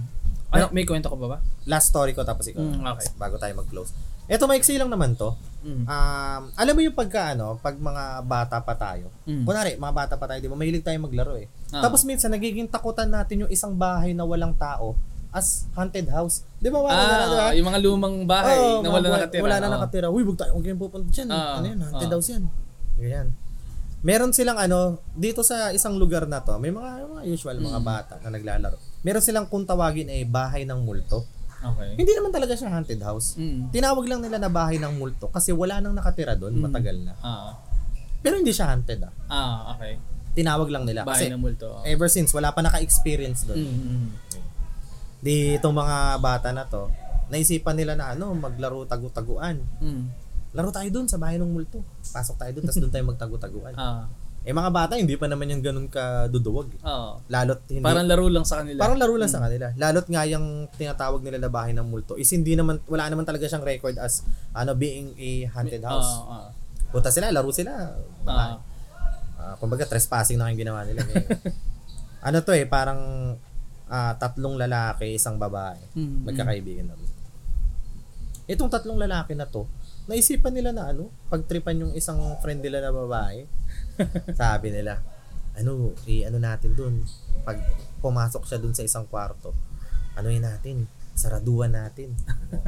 Ano, may kwento ko ba ba? Last story ko tapos ikaw. Mm, okay. Bago tayo mag-close. Ito maiksi lang naman 'to. Mm. Um, alam mo yung pagka ano, pag mga bata pa tayo. Mm. Kunwari, mga bata pa tayo, di ba? Mahilig tayo maglaro eh. Ah. Tapos minsan nagiging takutan natin yung isang bahay na walang tao as haunted house. Di ba? Wala na? Ah, yung mga lumang bahay Oo, na wala buhay- nakatira. Wala na Oo. nakatira. Uy, wag tayo, huwag kayong pupunta dyan. Ah, ano yan, haunted ah. house yan. Ganyan. Meron silang ano, dito sa isang lugar na to, may mga, mga usual mga Mm. bata na naglalaro. Meron silang kung tawagin ay bahay ng multo. Okay. Hindi naman talaga siya haunted house. Mm. Tinawag lang nila na bahay ng multo kasi wala nang nakatira doon, Mm. matagal na. Ah. Pero hindi siya haunted ah. Ah, okay. tinawag lang nila. Bahay Kasi ng multo. oh. ever since, wala pa naka-experience doon. Mm, mm. Di itong mga bata na to, naisipan nila na ano, maglaro tagu-taguan. Mm. Laro tayo doon sa bahay ng multo. Pasok tayo doon, tapos doon tayo magtagu-taguan. Ah. Eh mga bata, hindi pa naman yung ganun kaduduwag. eh. Oo. Lalot hindi. Parang laro lang sa kanila. Parang laro lang sa kanila. Lalot nga yung tinatawag nila na bahay ng multo is hindi naman, wala naman talaga siyang record as ano being a haunted house. Oo, oo. Punta sila, laro sila. Ah. Ah, kumbaga trespassing na yung ginawa nila. Eh. ano to eh, parang ah, tatlong lalaki, isang babae. Mm, Magkakaibigan naman. Itong tatlong lalaki na to, naisipan nila na ano, pagtripan yung isang friend nila na babae. Sabi nila, ano, eh, ano natin dun. Pag pumasok siya dun sa isang kwarto, ano yun natin, saraduan natin.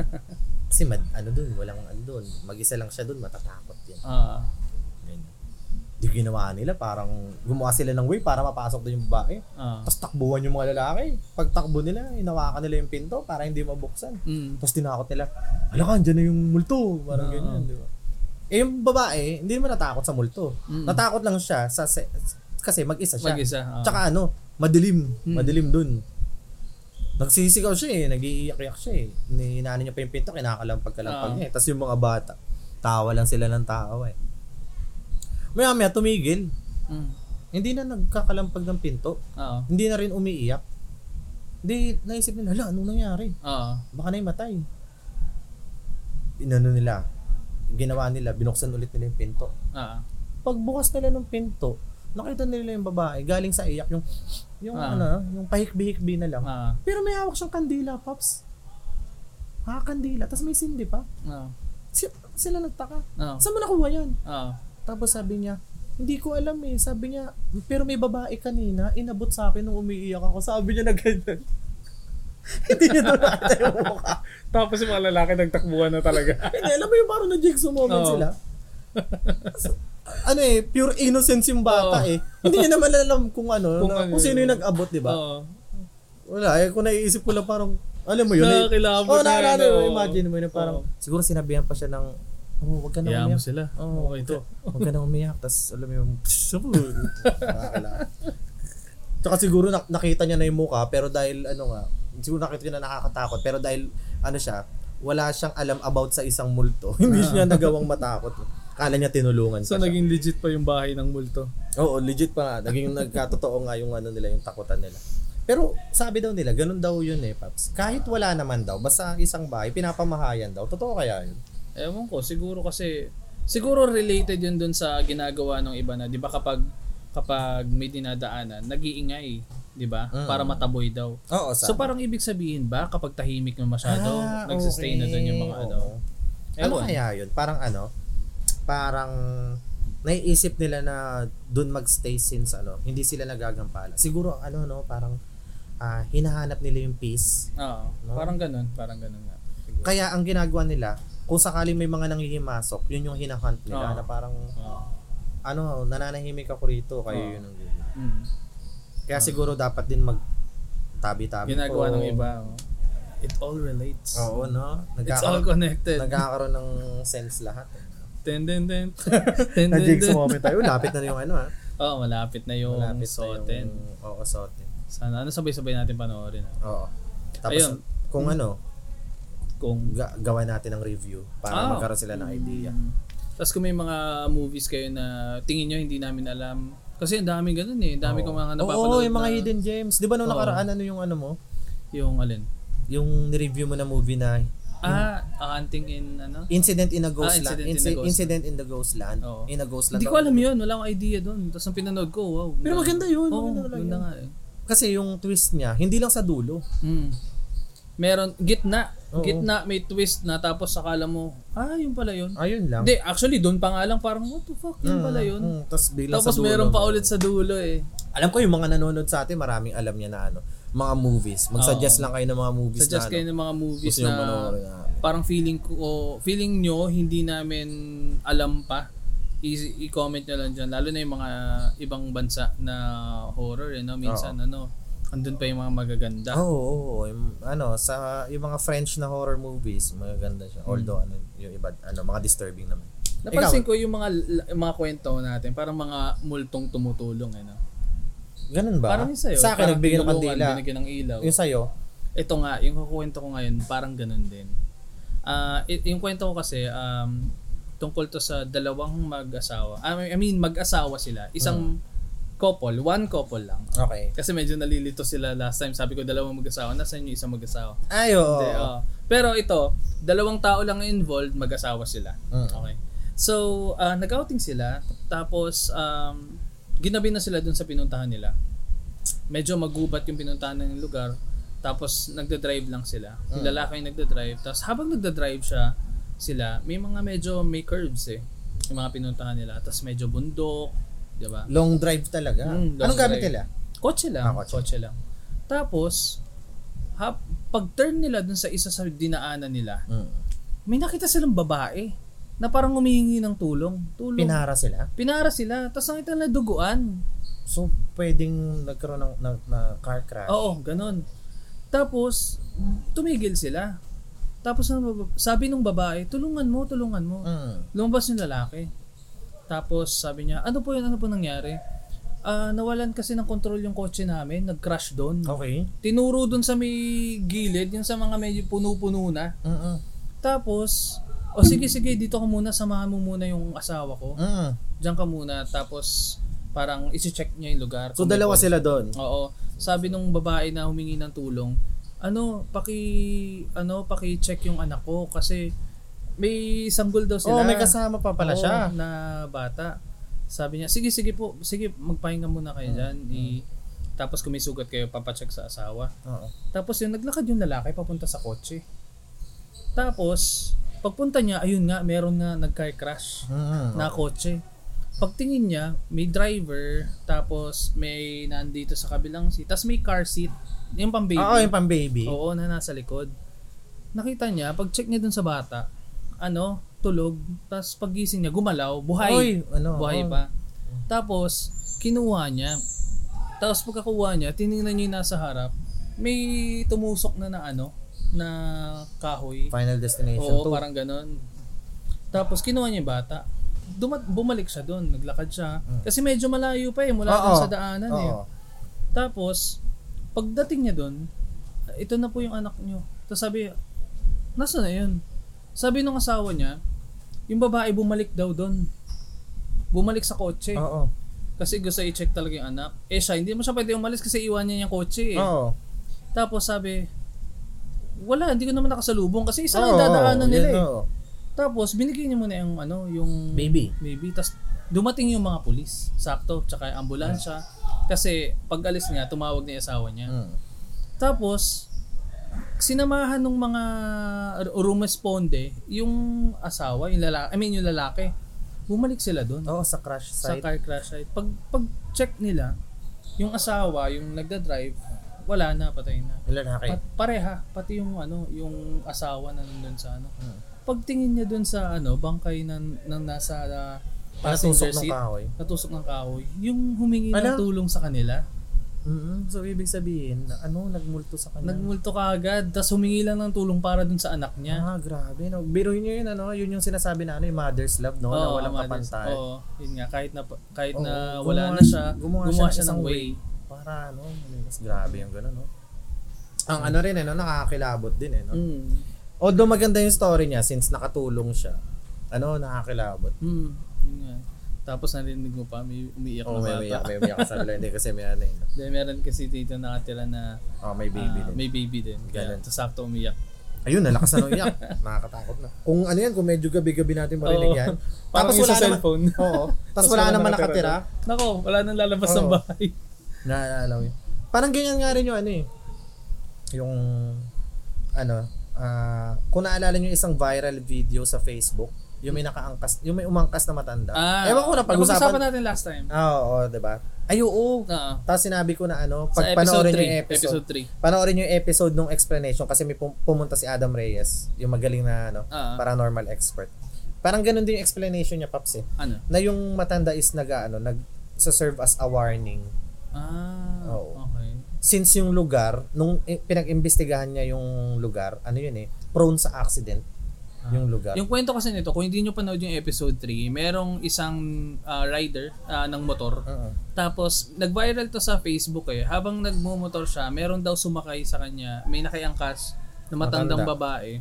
Kasi mad, ano dun, walang ano dun. Mag-isa lang siya dun, matatakot yan. Ah. Ganyan. Di ginawa nila, parang gumawa sila ng way para mapasok doon yung babae. Ah. Tapos takbuhan yung mga lalaki. Pag takbo nila, inawakan nila yung pinto para hindi mabuksan. Mm. Tapos tinakot nila, ala ka, na yung multo. Parang Oo. ganyan, di ba? Eh yung babae, hindi naman natakot sa multo. Mm. Natakot lang siya sa se- kasi mag-isa siya. Mag-isa. ah. Tsaka ano, madilim. Mm. Madilim dun. Nagsisigaw siya eh, nag-iiyak-iyak siya eh. Ninano niya pa yung pinto, kinakalampag-kalampag Oo. niya eh. Tapos yung mga bata, tawa lang sila ng tawa eh. Maya maya tumigil. Mm. Hindi na nagkakalampag ng pinto. Oo. Hindi na rin umiiyak. Hindi, naisip nila, hala, anong nangyari? Oo. Baka na matay. Inano nila, ginawa nila, binuksan ulit nila yung pinto. Ah. Pagbukas nila ng pinto, nakita nila yung babae, galing sa iyak, yung, yung Ah. ano, yung pahikbi-hikbi na lang. Ah. Pero may hawak siyang kandila, Pops. Ha, kandila. Tapos may sindi pa. Ah. Si- sila nagtaka. Ah. Saan mo nakuha yan? Ah. Tapos sabi niya, hindi ko alam eh. Sabi niya, pero may babae kanina, inabot sa akin nung umiiyak ako. Sabi niya na ganyan. hindi niya doon nakita yung mukha. Tapos yung mga lalaki nagtakbuhan na talaga. Hindi, alam mo yung parang na jigsaw moment Oo. sila. ano eh, pure innocence yung bata Oo. eh. Hindi niya naman alam kung ano, Kung na- ano kung sino yun. yung nag-abot, di ba? Oo. Wala, eh, kung naiisip ko lang parang, alam mo yun, eh, Nakakilabot oh, na yan, nakakilala, oo. imagine mo yun, parang, Oo. siguro sinabihan pa siya ng, oh, wag ka na Hayaan mo umiyak. sila. Oo, okay to. Huwag ka na umiyak. Tapos, alam mo yung, nakakala. Tsaka siguro nak- nakita niya na yung mukha, pero dahil, ano nga, siguro nakita niya na nakakatakot, pero dahil, ano siya, wala siyang alam about sa isang multo. Hindi siya nagawang matakot. Kala niya tinulungan So, pa siya. naging legit pa yung bahay ng multo. Oo, legit pa nga. Naging nagkatotoo nga yung ano nila, yung takutan nila. Pero sabi daw nila, ganun daw yun eh, Paps. Kahit wala naman daw, basta isang bahay, pinapamahayan daw. Totoo kaya yun? Ewan ko, siguro kasi, siguro related yun dun sa ginagawa ng iba na, di ba kapag, kapag may dinadaanan, nag-iingay, di ba? Mm. Para mataboy daw. Oo, So parang ibig sabihin ba, kapag tahimik na masyado, Ah, nagsistay na dun yung mga okay. ano. Ano Ewan. kaya yun? Parang ano, parang naiisip nila na doon magstay since ano, hindi sila nagagampala. Siguro ano no, parang ah, hinahanap nila yung peace. Oo, No? parang ganun, parang ganun nga. Siguro. Kaya ang ginagawa nila, kung sakaling may mga nanghihimasok, yun yung hinahunt nila Oo. na parang Oo. ano, nananahimik ako rito, kayo Oo. yun ang Mm. Kaya siguro dapat din mag tabi-tabi Ginagawa po. ng iba. oh. It all relates. Oo, no? It's all connected. nagkakaroon ng sense lahat. eh. Ten, ten, ten. ten, ten, ten. moment tayo. Lapit na yung ano ha. Oo, malapit na yung Malapit Soten. yung... Oo, Soten. Sana, ano sabay-sabay natin panoorin. ah. Oo. Tapos, Ayun. kung ano, Kung ga- gawa natin ng review para Ah. magkaroon sila ng idea. Mm. Tapos kung may mga movies kayo na tingin nyo hindi namin alam. Kasi ang daming ganun eh. Ang dami kong mga napapanood Oo, yung mga na- hidden gems. Di ba nung Oo. nakaraan, ano yung ano mo? Yung alin? Yung ni-review mo na movie na Ah, A Hunting in ano? Incident in a Ghost Ah, Land. Incident in a Inci- Ghost Incident in the Ghost Land. Oo. In a Ghost Land. Hindi ko alam yun. Wala akong idea doon. Tapos nung pinanood ko, wow. Pero ang- maganda yun, Oo, maganda talaga maganda yun. nga eh. Kasi yung twist niya, hindi lang sa dulo. Mm. Meron, gitna. Oo. Gitna, may twist na tapos akala mo, ah, yun pala yun. Ayun lang. Hindi, actually, doon pa nga lang parang, what the fuck, yun pala yun. Mm, tapos biglang Tapos sa dulo. meron pa ulit sa dulo eh. Alam ko yung mga nanonood sa atin, maraming alam niya na ano, mga movies. Mag-suggest lang kayo ng mga movies Suggest na kayo ano, ng mga movies gusto nyo na na. parang feeling ko, feeling nyo, hindi namin alam pa. I- i-comment nyo lang dyan. Lalo na yung mga ibang bansa na horror, eh, no? Minsan, ano, andun pa yung mga magaganda. Oo, oo, oo. Yung, ano, sa yung mga French na horror movies, magaganda siya. Hmm. Although ano, yung iba ano, mga disturbing naman. Napansin ko yung mga yung mga kwento natin, parang mga multong tumutulong eh, no? Ganun ba? Parang yung sa'yo. Sa akin, nagbigay ng kandila. Binigyan ng ilaw. Yung sa'yo, Ito nga, yung kukwento ko ngayon, parang ganun din. Ah, i- yung kwento ko kasi, um, tungkol to sa dalawang mag-asawa. I mean- I mean, mag-asawa sila. Isang couple, one couple lang. okay. Kasi medyo nalilito sila last time. Sabi ko, dalawang mag-asawa. Nasaan yung isang mag-asawa? Ay, oo. Hindi, oh. Pero ito, dalawang tao lang involved, mag-asawa sila. Mm. Okay. So, ah, nag-outing sila. Tapos, um, ginabi na sila dun sa pinuntahan nila. Medyo magubat yung pinuntahan ng lugar. Tapos, nagda-drive lang sila. Yung Mm. lalaki yung nagda-drive. Tapos, habang nagda-drive siya, sila, may mga medyo may curves eh. Yung mga pinuntahan nila. Tapos, medyo bundok. Di ba? Long drive talaga. Mm, long Anong gamit drive. nila? Kotse lang. Ah, kotse. kotse. lang. Tapos, ha, pag turn nila dun sa isa sa dinaanan nila, Mm. may nakita silang babae na parang humihingi ng tulong. Tulong. Pinara sila. Pinara sila. Tapos nakita na duguan. So, pwedeng nagkaroon ng, ng, ng car crash. Oo, ganun. Tapos, tumigil sila. Tapos sabi nung babae, tulungan mo, tulungan mo. Mm. Lumabas yung lalaki. Tapos sabi niya, ano po yun, ano po nangyari? Ah, nawalan kasi ng control yung kotse namin, nag-crash doon. Okay. Tinuro doon sa may gilid, yung sa mga medyo puno-puno na. Mm-mm. Tapos, o sige sige, dito ka muna, samahan mo muna yung asawa ko. Mm. Diyan ka muna, tapos parang isi-check niya yung lugar. So, dalawa pol- sila doon. Oo. Sabi nung babae na humingi ng tulong, ano, paki ano, paki-check yung anak ko kasi may sanggol daw sila. Oh, may kasama pa pala Oo, siya. na bata. Sabi niya, sige sige po, sige magpahinga muna kayo Mm, diyan. I- tapos kung may sugat kayo, papacheck sa asawa. Oo. Tapos yung naglakad yung lalaki papunta sa kotse. Tapos, pagpunta niya, ayun nga, meron nga nag-car crash Mm. na kotse. Pagtingin niya, may driver, tapos may nandito sa kabilang seat, tapos may car seat, yung pang baby. Oo, yung pang baby. Oo, na nasa likod. Nakita niya, pag check niya dun sa bata, ano, tulog, tapos pagising niya, gumalaw, buhay. Oy, ano, buhay oo. pa. Tapos, kinuha niya. Tapos pagkakuha niya, tiningnan niya yung nasa harap, may tumusok na na ano, na kahoy. Final destination Oo, to. parang ganon. Tapos kinuha niya yung bata. Dumat, bumalik siya doon, naglakad siya. Kasi medyo malayo pa eh, mula dun sa daanan eh. Oo. Tapos, pagdating niya doon, ito na po yung anak niyo. Tapos sabi, nasa na yun? Sabi nung asawa niya, yung babae bumalik daw doon. Bumalik sa kotse. Oo. Kasi gusto i-check talaga yung anak. Eh siya, hindi mo siya pwede umalis kasi iwan niya yung kotse eh. Oo. Tapos sabi, wala, hindi ko naman nakasalubong kasi isa lang dadaanan nila eh. oo. Tapos binigay niya muna yung ano, yung Baby. baby. Tapos dumating yung mga pulis, sakto, tsaka yung ambulansya. Kasi pag alis niya, tumawag na yung asawa niya. Mm. Tapos sinamahan ng mga rumesponde yung asawa, yung lalaki, I mean yung lalaki. Bumalik sila doon Oo, sa crash sa site. car crash site. Pag pag check nila, yung asawa, yung nagda-drive, wala na, patay na. Yung lalaki. Pat, pareha, pati yung ano, yung asawa na nandun sa ano. Hmm. Pagtingin niya dun sa ano, bangkay ng, ng nasa uh, passenger ng seat, kahoy. natusok ng kahoy, yung humingi Ala. ng tulong sa kanila, mm So, ibig sabihin, na, ano, nagmulto sa kanya. nagmulto ka agad, tapos humingi lang ng tulong para dun sa anak niya. Ah, grabe. No? Biruin nyo yun, ano, yun yung sinasabi na, ano, yung mother's love, no? na Oo, walang mothers- kapantay. Oo, yun nga, kahit na, kahit Oo, na gumawa- wala na siya, gumawa gumawa, siya siya ng isang way. Para, ano, mas grabe yung gano'n, no? Ang ano rin, ano, nakakilabot din, eh, no? Mm. Although maganda yung story niya, since nakatulong siya, ano, nakakilabot. Mm. Yun nga. Tapos narinig mo pa, may umiiyak Oo, na may bata. umiyak, may umiyak sa kabila. Hindi kasi may ano, eh, no? Then, meron kasi dito nakatira na Oh, may baby ah, din. may baby din. Ganun. tapos sakto umiyak. Ayun, nalakas na nung iyak. Nakakatakot na. Kung ano yan, kung medyo gabi-gabi natin marinig yan. Parang Tapos wala sa naman, cellphone. oo. Tapos wala naman nakatira. Nako, wala nang lalabas ng Oo. bahay. Naalala mo yun. Parang ganyan nga rin yung ano eh. Yung, ano, ah kung naalala nyo isang viral video sa Facebook, yung may nakaangkas, yung may umangkas na matanda. Ewan ko na napag-usapan pag-usapan. natin last time. Ah, oo, di ba? Ay, oo. Oo. Tapos sinabi ko na ano, pag panoorin nyo 3. yung episode, Episode 3. panoorin yung episode nung explanation kasi may pum- pumunta si Adam Reyes, yung magaling na ano, Ah. paranormal expert. Parang ganun din yung explanation niya, Paps eh. Ano? Na yung matanda is nag, ano, nag, serve as a warning. Ah, Oo. okay. Since yung lugar, nung i- pinag-imbestigahan niya yung lugar, ano yun eh, prone sa accident. Yung lugar. Yung kwento kasi nito, kung hindi nyo panood yung episode 3, merong isang ah, rider ah, ng motor. Oo. Tapos, nag-viral to sa Facebook eh. Habang nagmumotor siya, meron daw sumakay sa kanya. May nakiangkas na matandang Matanda. babae.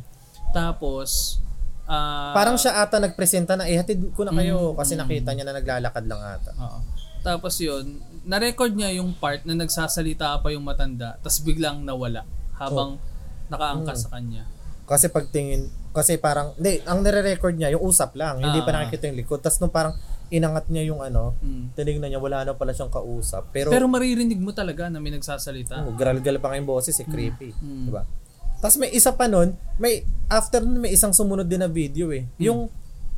Tapos, ah, Parang siya ata nagpresenta na ihatid ko na kayo Mm, kasi mm. nakita niya na naglalakad lang ata. Oo. Tapos yun, na-record niya yung part na nagsasalita pa yung matanda, tapos biglang nawala habang nakaangkas sa kanya. Kasi pagtingin, kasi parang, hindi, ang nire-record niya, yung usap lang, hindi pa Ah. nakikita yung likod. Tapos nung parang inangat niya yung ano, Mm. tinignan niya, wala na pala siyang kausap. Pero, Pero maririnig mo talaga na may nagsasalita. oh, gragal pa nga yung boses, eh, creepy. Mm. Diba? Tapos may isa pa nun, may, after nun, may isang sumunod din na video eh. Hmm. Yung,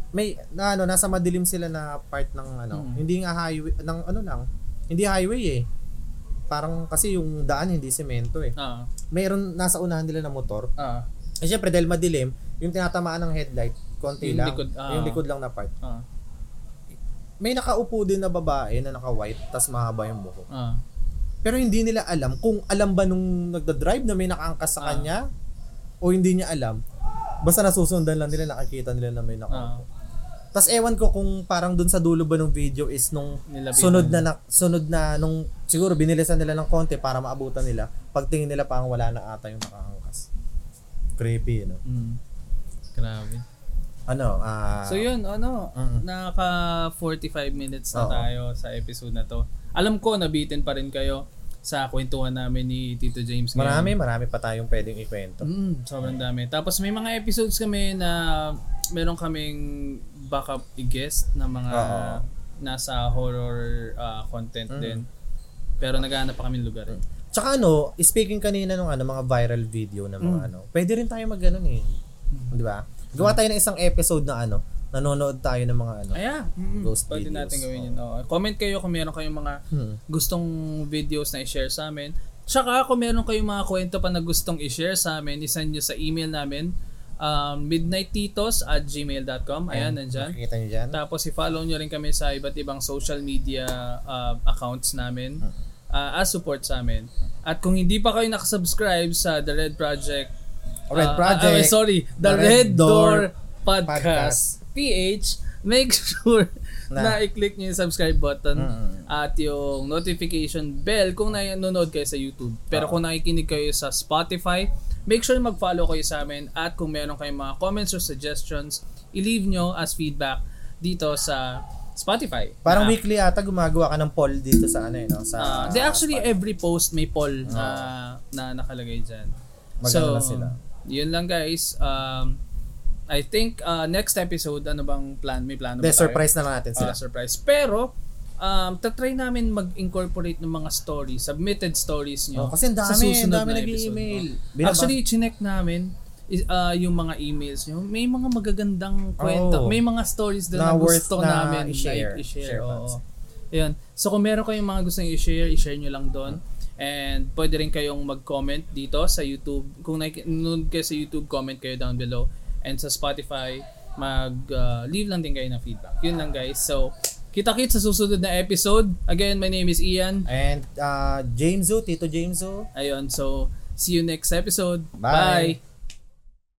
may, na ano, nasa madilim sila na part ng ano, Mm. hindi nga highway, ng ano lang, hindi highway eh. Parang kasi yung daan hindi semento eh. Ah, Mayroon nasa unahan nila na motor. ah, Eh syempre dahil madilim, yung tinatamaan ng headlight, konti Yung lang. likod, ah. Yung likod lang na part. ah, May nakaupo din na babae na naka-white, tas mahaba yung buhok. ah. Pero hindi nila alam kung alam ba nung nagda-drive na may nakaangkas sa Ah. kanya o hindi niya alam. Basta nasusundan lang nila, nakikita nila na may nakaupo. Tas ewan ko kung parang dun sa dulo ba ng video is nung Nilabihan. sunod na, na sunod na nung siguro binilisan nila ng konti para maabutan nila. Pagtingin nila parang wala na ata yung nakaangkas. Creepy, no? Mm. Grabe. Ano, ah So yun, ano, Mm. naka 45 minutes na Oo. tayo sa episode na to. Alam ko, nabitin pa rin kayo sa kwentuhan namin ni Tito James ngayon. marami, marami pa tayong pwedeng ikwento. Mm, sobrang dami. Tapos may mga episodes kami na meron kaming backup i-guest na mga Oo. nasa horror ah, content Mm. din. Pero naghahanap pa kami lugar. eh. Tsaka ano, speaking kanina nung ano, mga viral video na mga Mm. ano, pwede rin tayo mag eh. Di ba? Gawa tayo ng isang episode na ano, nanonood tayo ng mga ano. Aya, mm, Ghost pwede videos. natin gawin yun. Oo. Comment kayo kung meron kayong mga Hmm. gustong videos na i-share sa amin. Tsaka kung meron kayong mga kwento pa na gustong i-share sa amin, isend nyo sa email namin um, midnighttitos at gmail.com. Ayan, nandyan. Nakikita nyo dyan? Tapos i-follow nyo rin kami sa iba't ibang social media uh, accounts namin uh, as support sa amin. At kung hindi pa kayo nakasubscribe sa The Red Project Red uh, Project. ah, sorry, The, The Red, Red Door, Door Podcast, PH, make sure na, Na. i-click nyo yung subscribe button Mm. at yung notification bell kung nanonood kayo sa YouTube. Pero Oo. kung nakikinig kayo sa Spotify, make sure mag-follow kayo sa amin at kung meron kayong mga comments or suggestions, i-leave nyo as feedback dito sa Spotify. Parang Na- weekly ata gumagawa ka ng poll dito sa ano eh, no? Sa, Ah, they actually Spotify. every post may poll na na nakalagay diyan. Maganda na sila. Yun lang guys. Um I think uh, next episode ano bang plan? May plano Hindi, ba tayo? surprise na lang natin sila. Ah, surprise. Pero um tatry namin mag-incorporate ng mga stories, submitted stories nyo. Oh, kasi ang dami, ang dami na episode. Binaba- Actually, chinek namin uh, yung mga emails nyo. May mga magagandang kwento. Oh. May mga stories doon Na na, gusto na namin i-share. i-share. Share Oo. Ayun. So kung meron kayong mga gusto i-share, i-share nyo lang doon. And pwede rin kayong mag-comment dito sa YouTube. Kung nanonood kayo sa YouTube, comment kayo down below. And sa Spotify, mag-leave lang din kayo ng feedback. Yun lang guys. So, kita-kit sa susunod na episode. Again, my name is Ian. And uh, Jamesu, Tito Jamesu, Ayun, so see you next episode. Bye. Bye.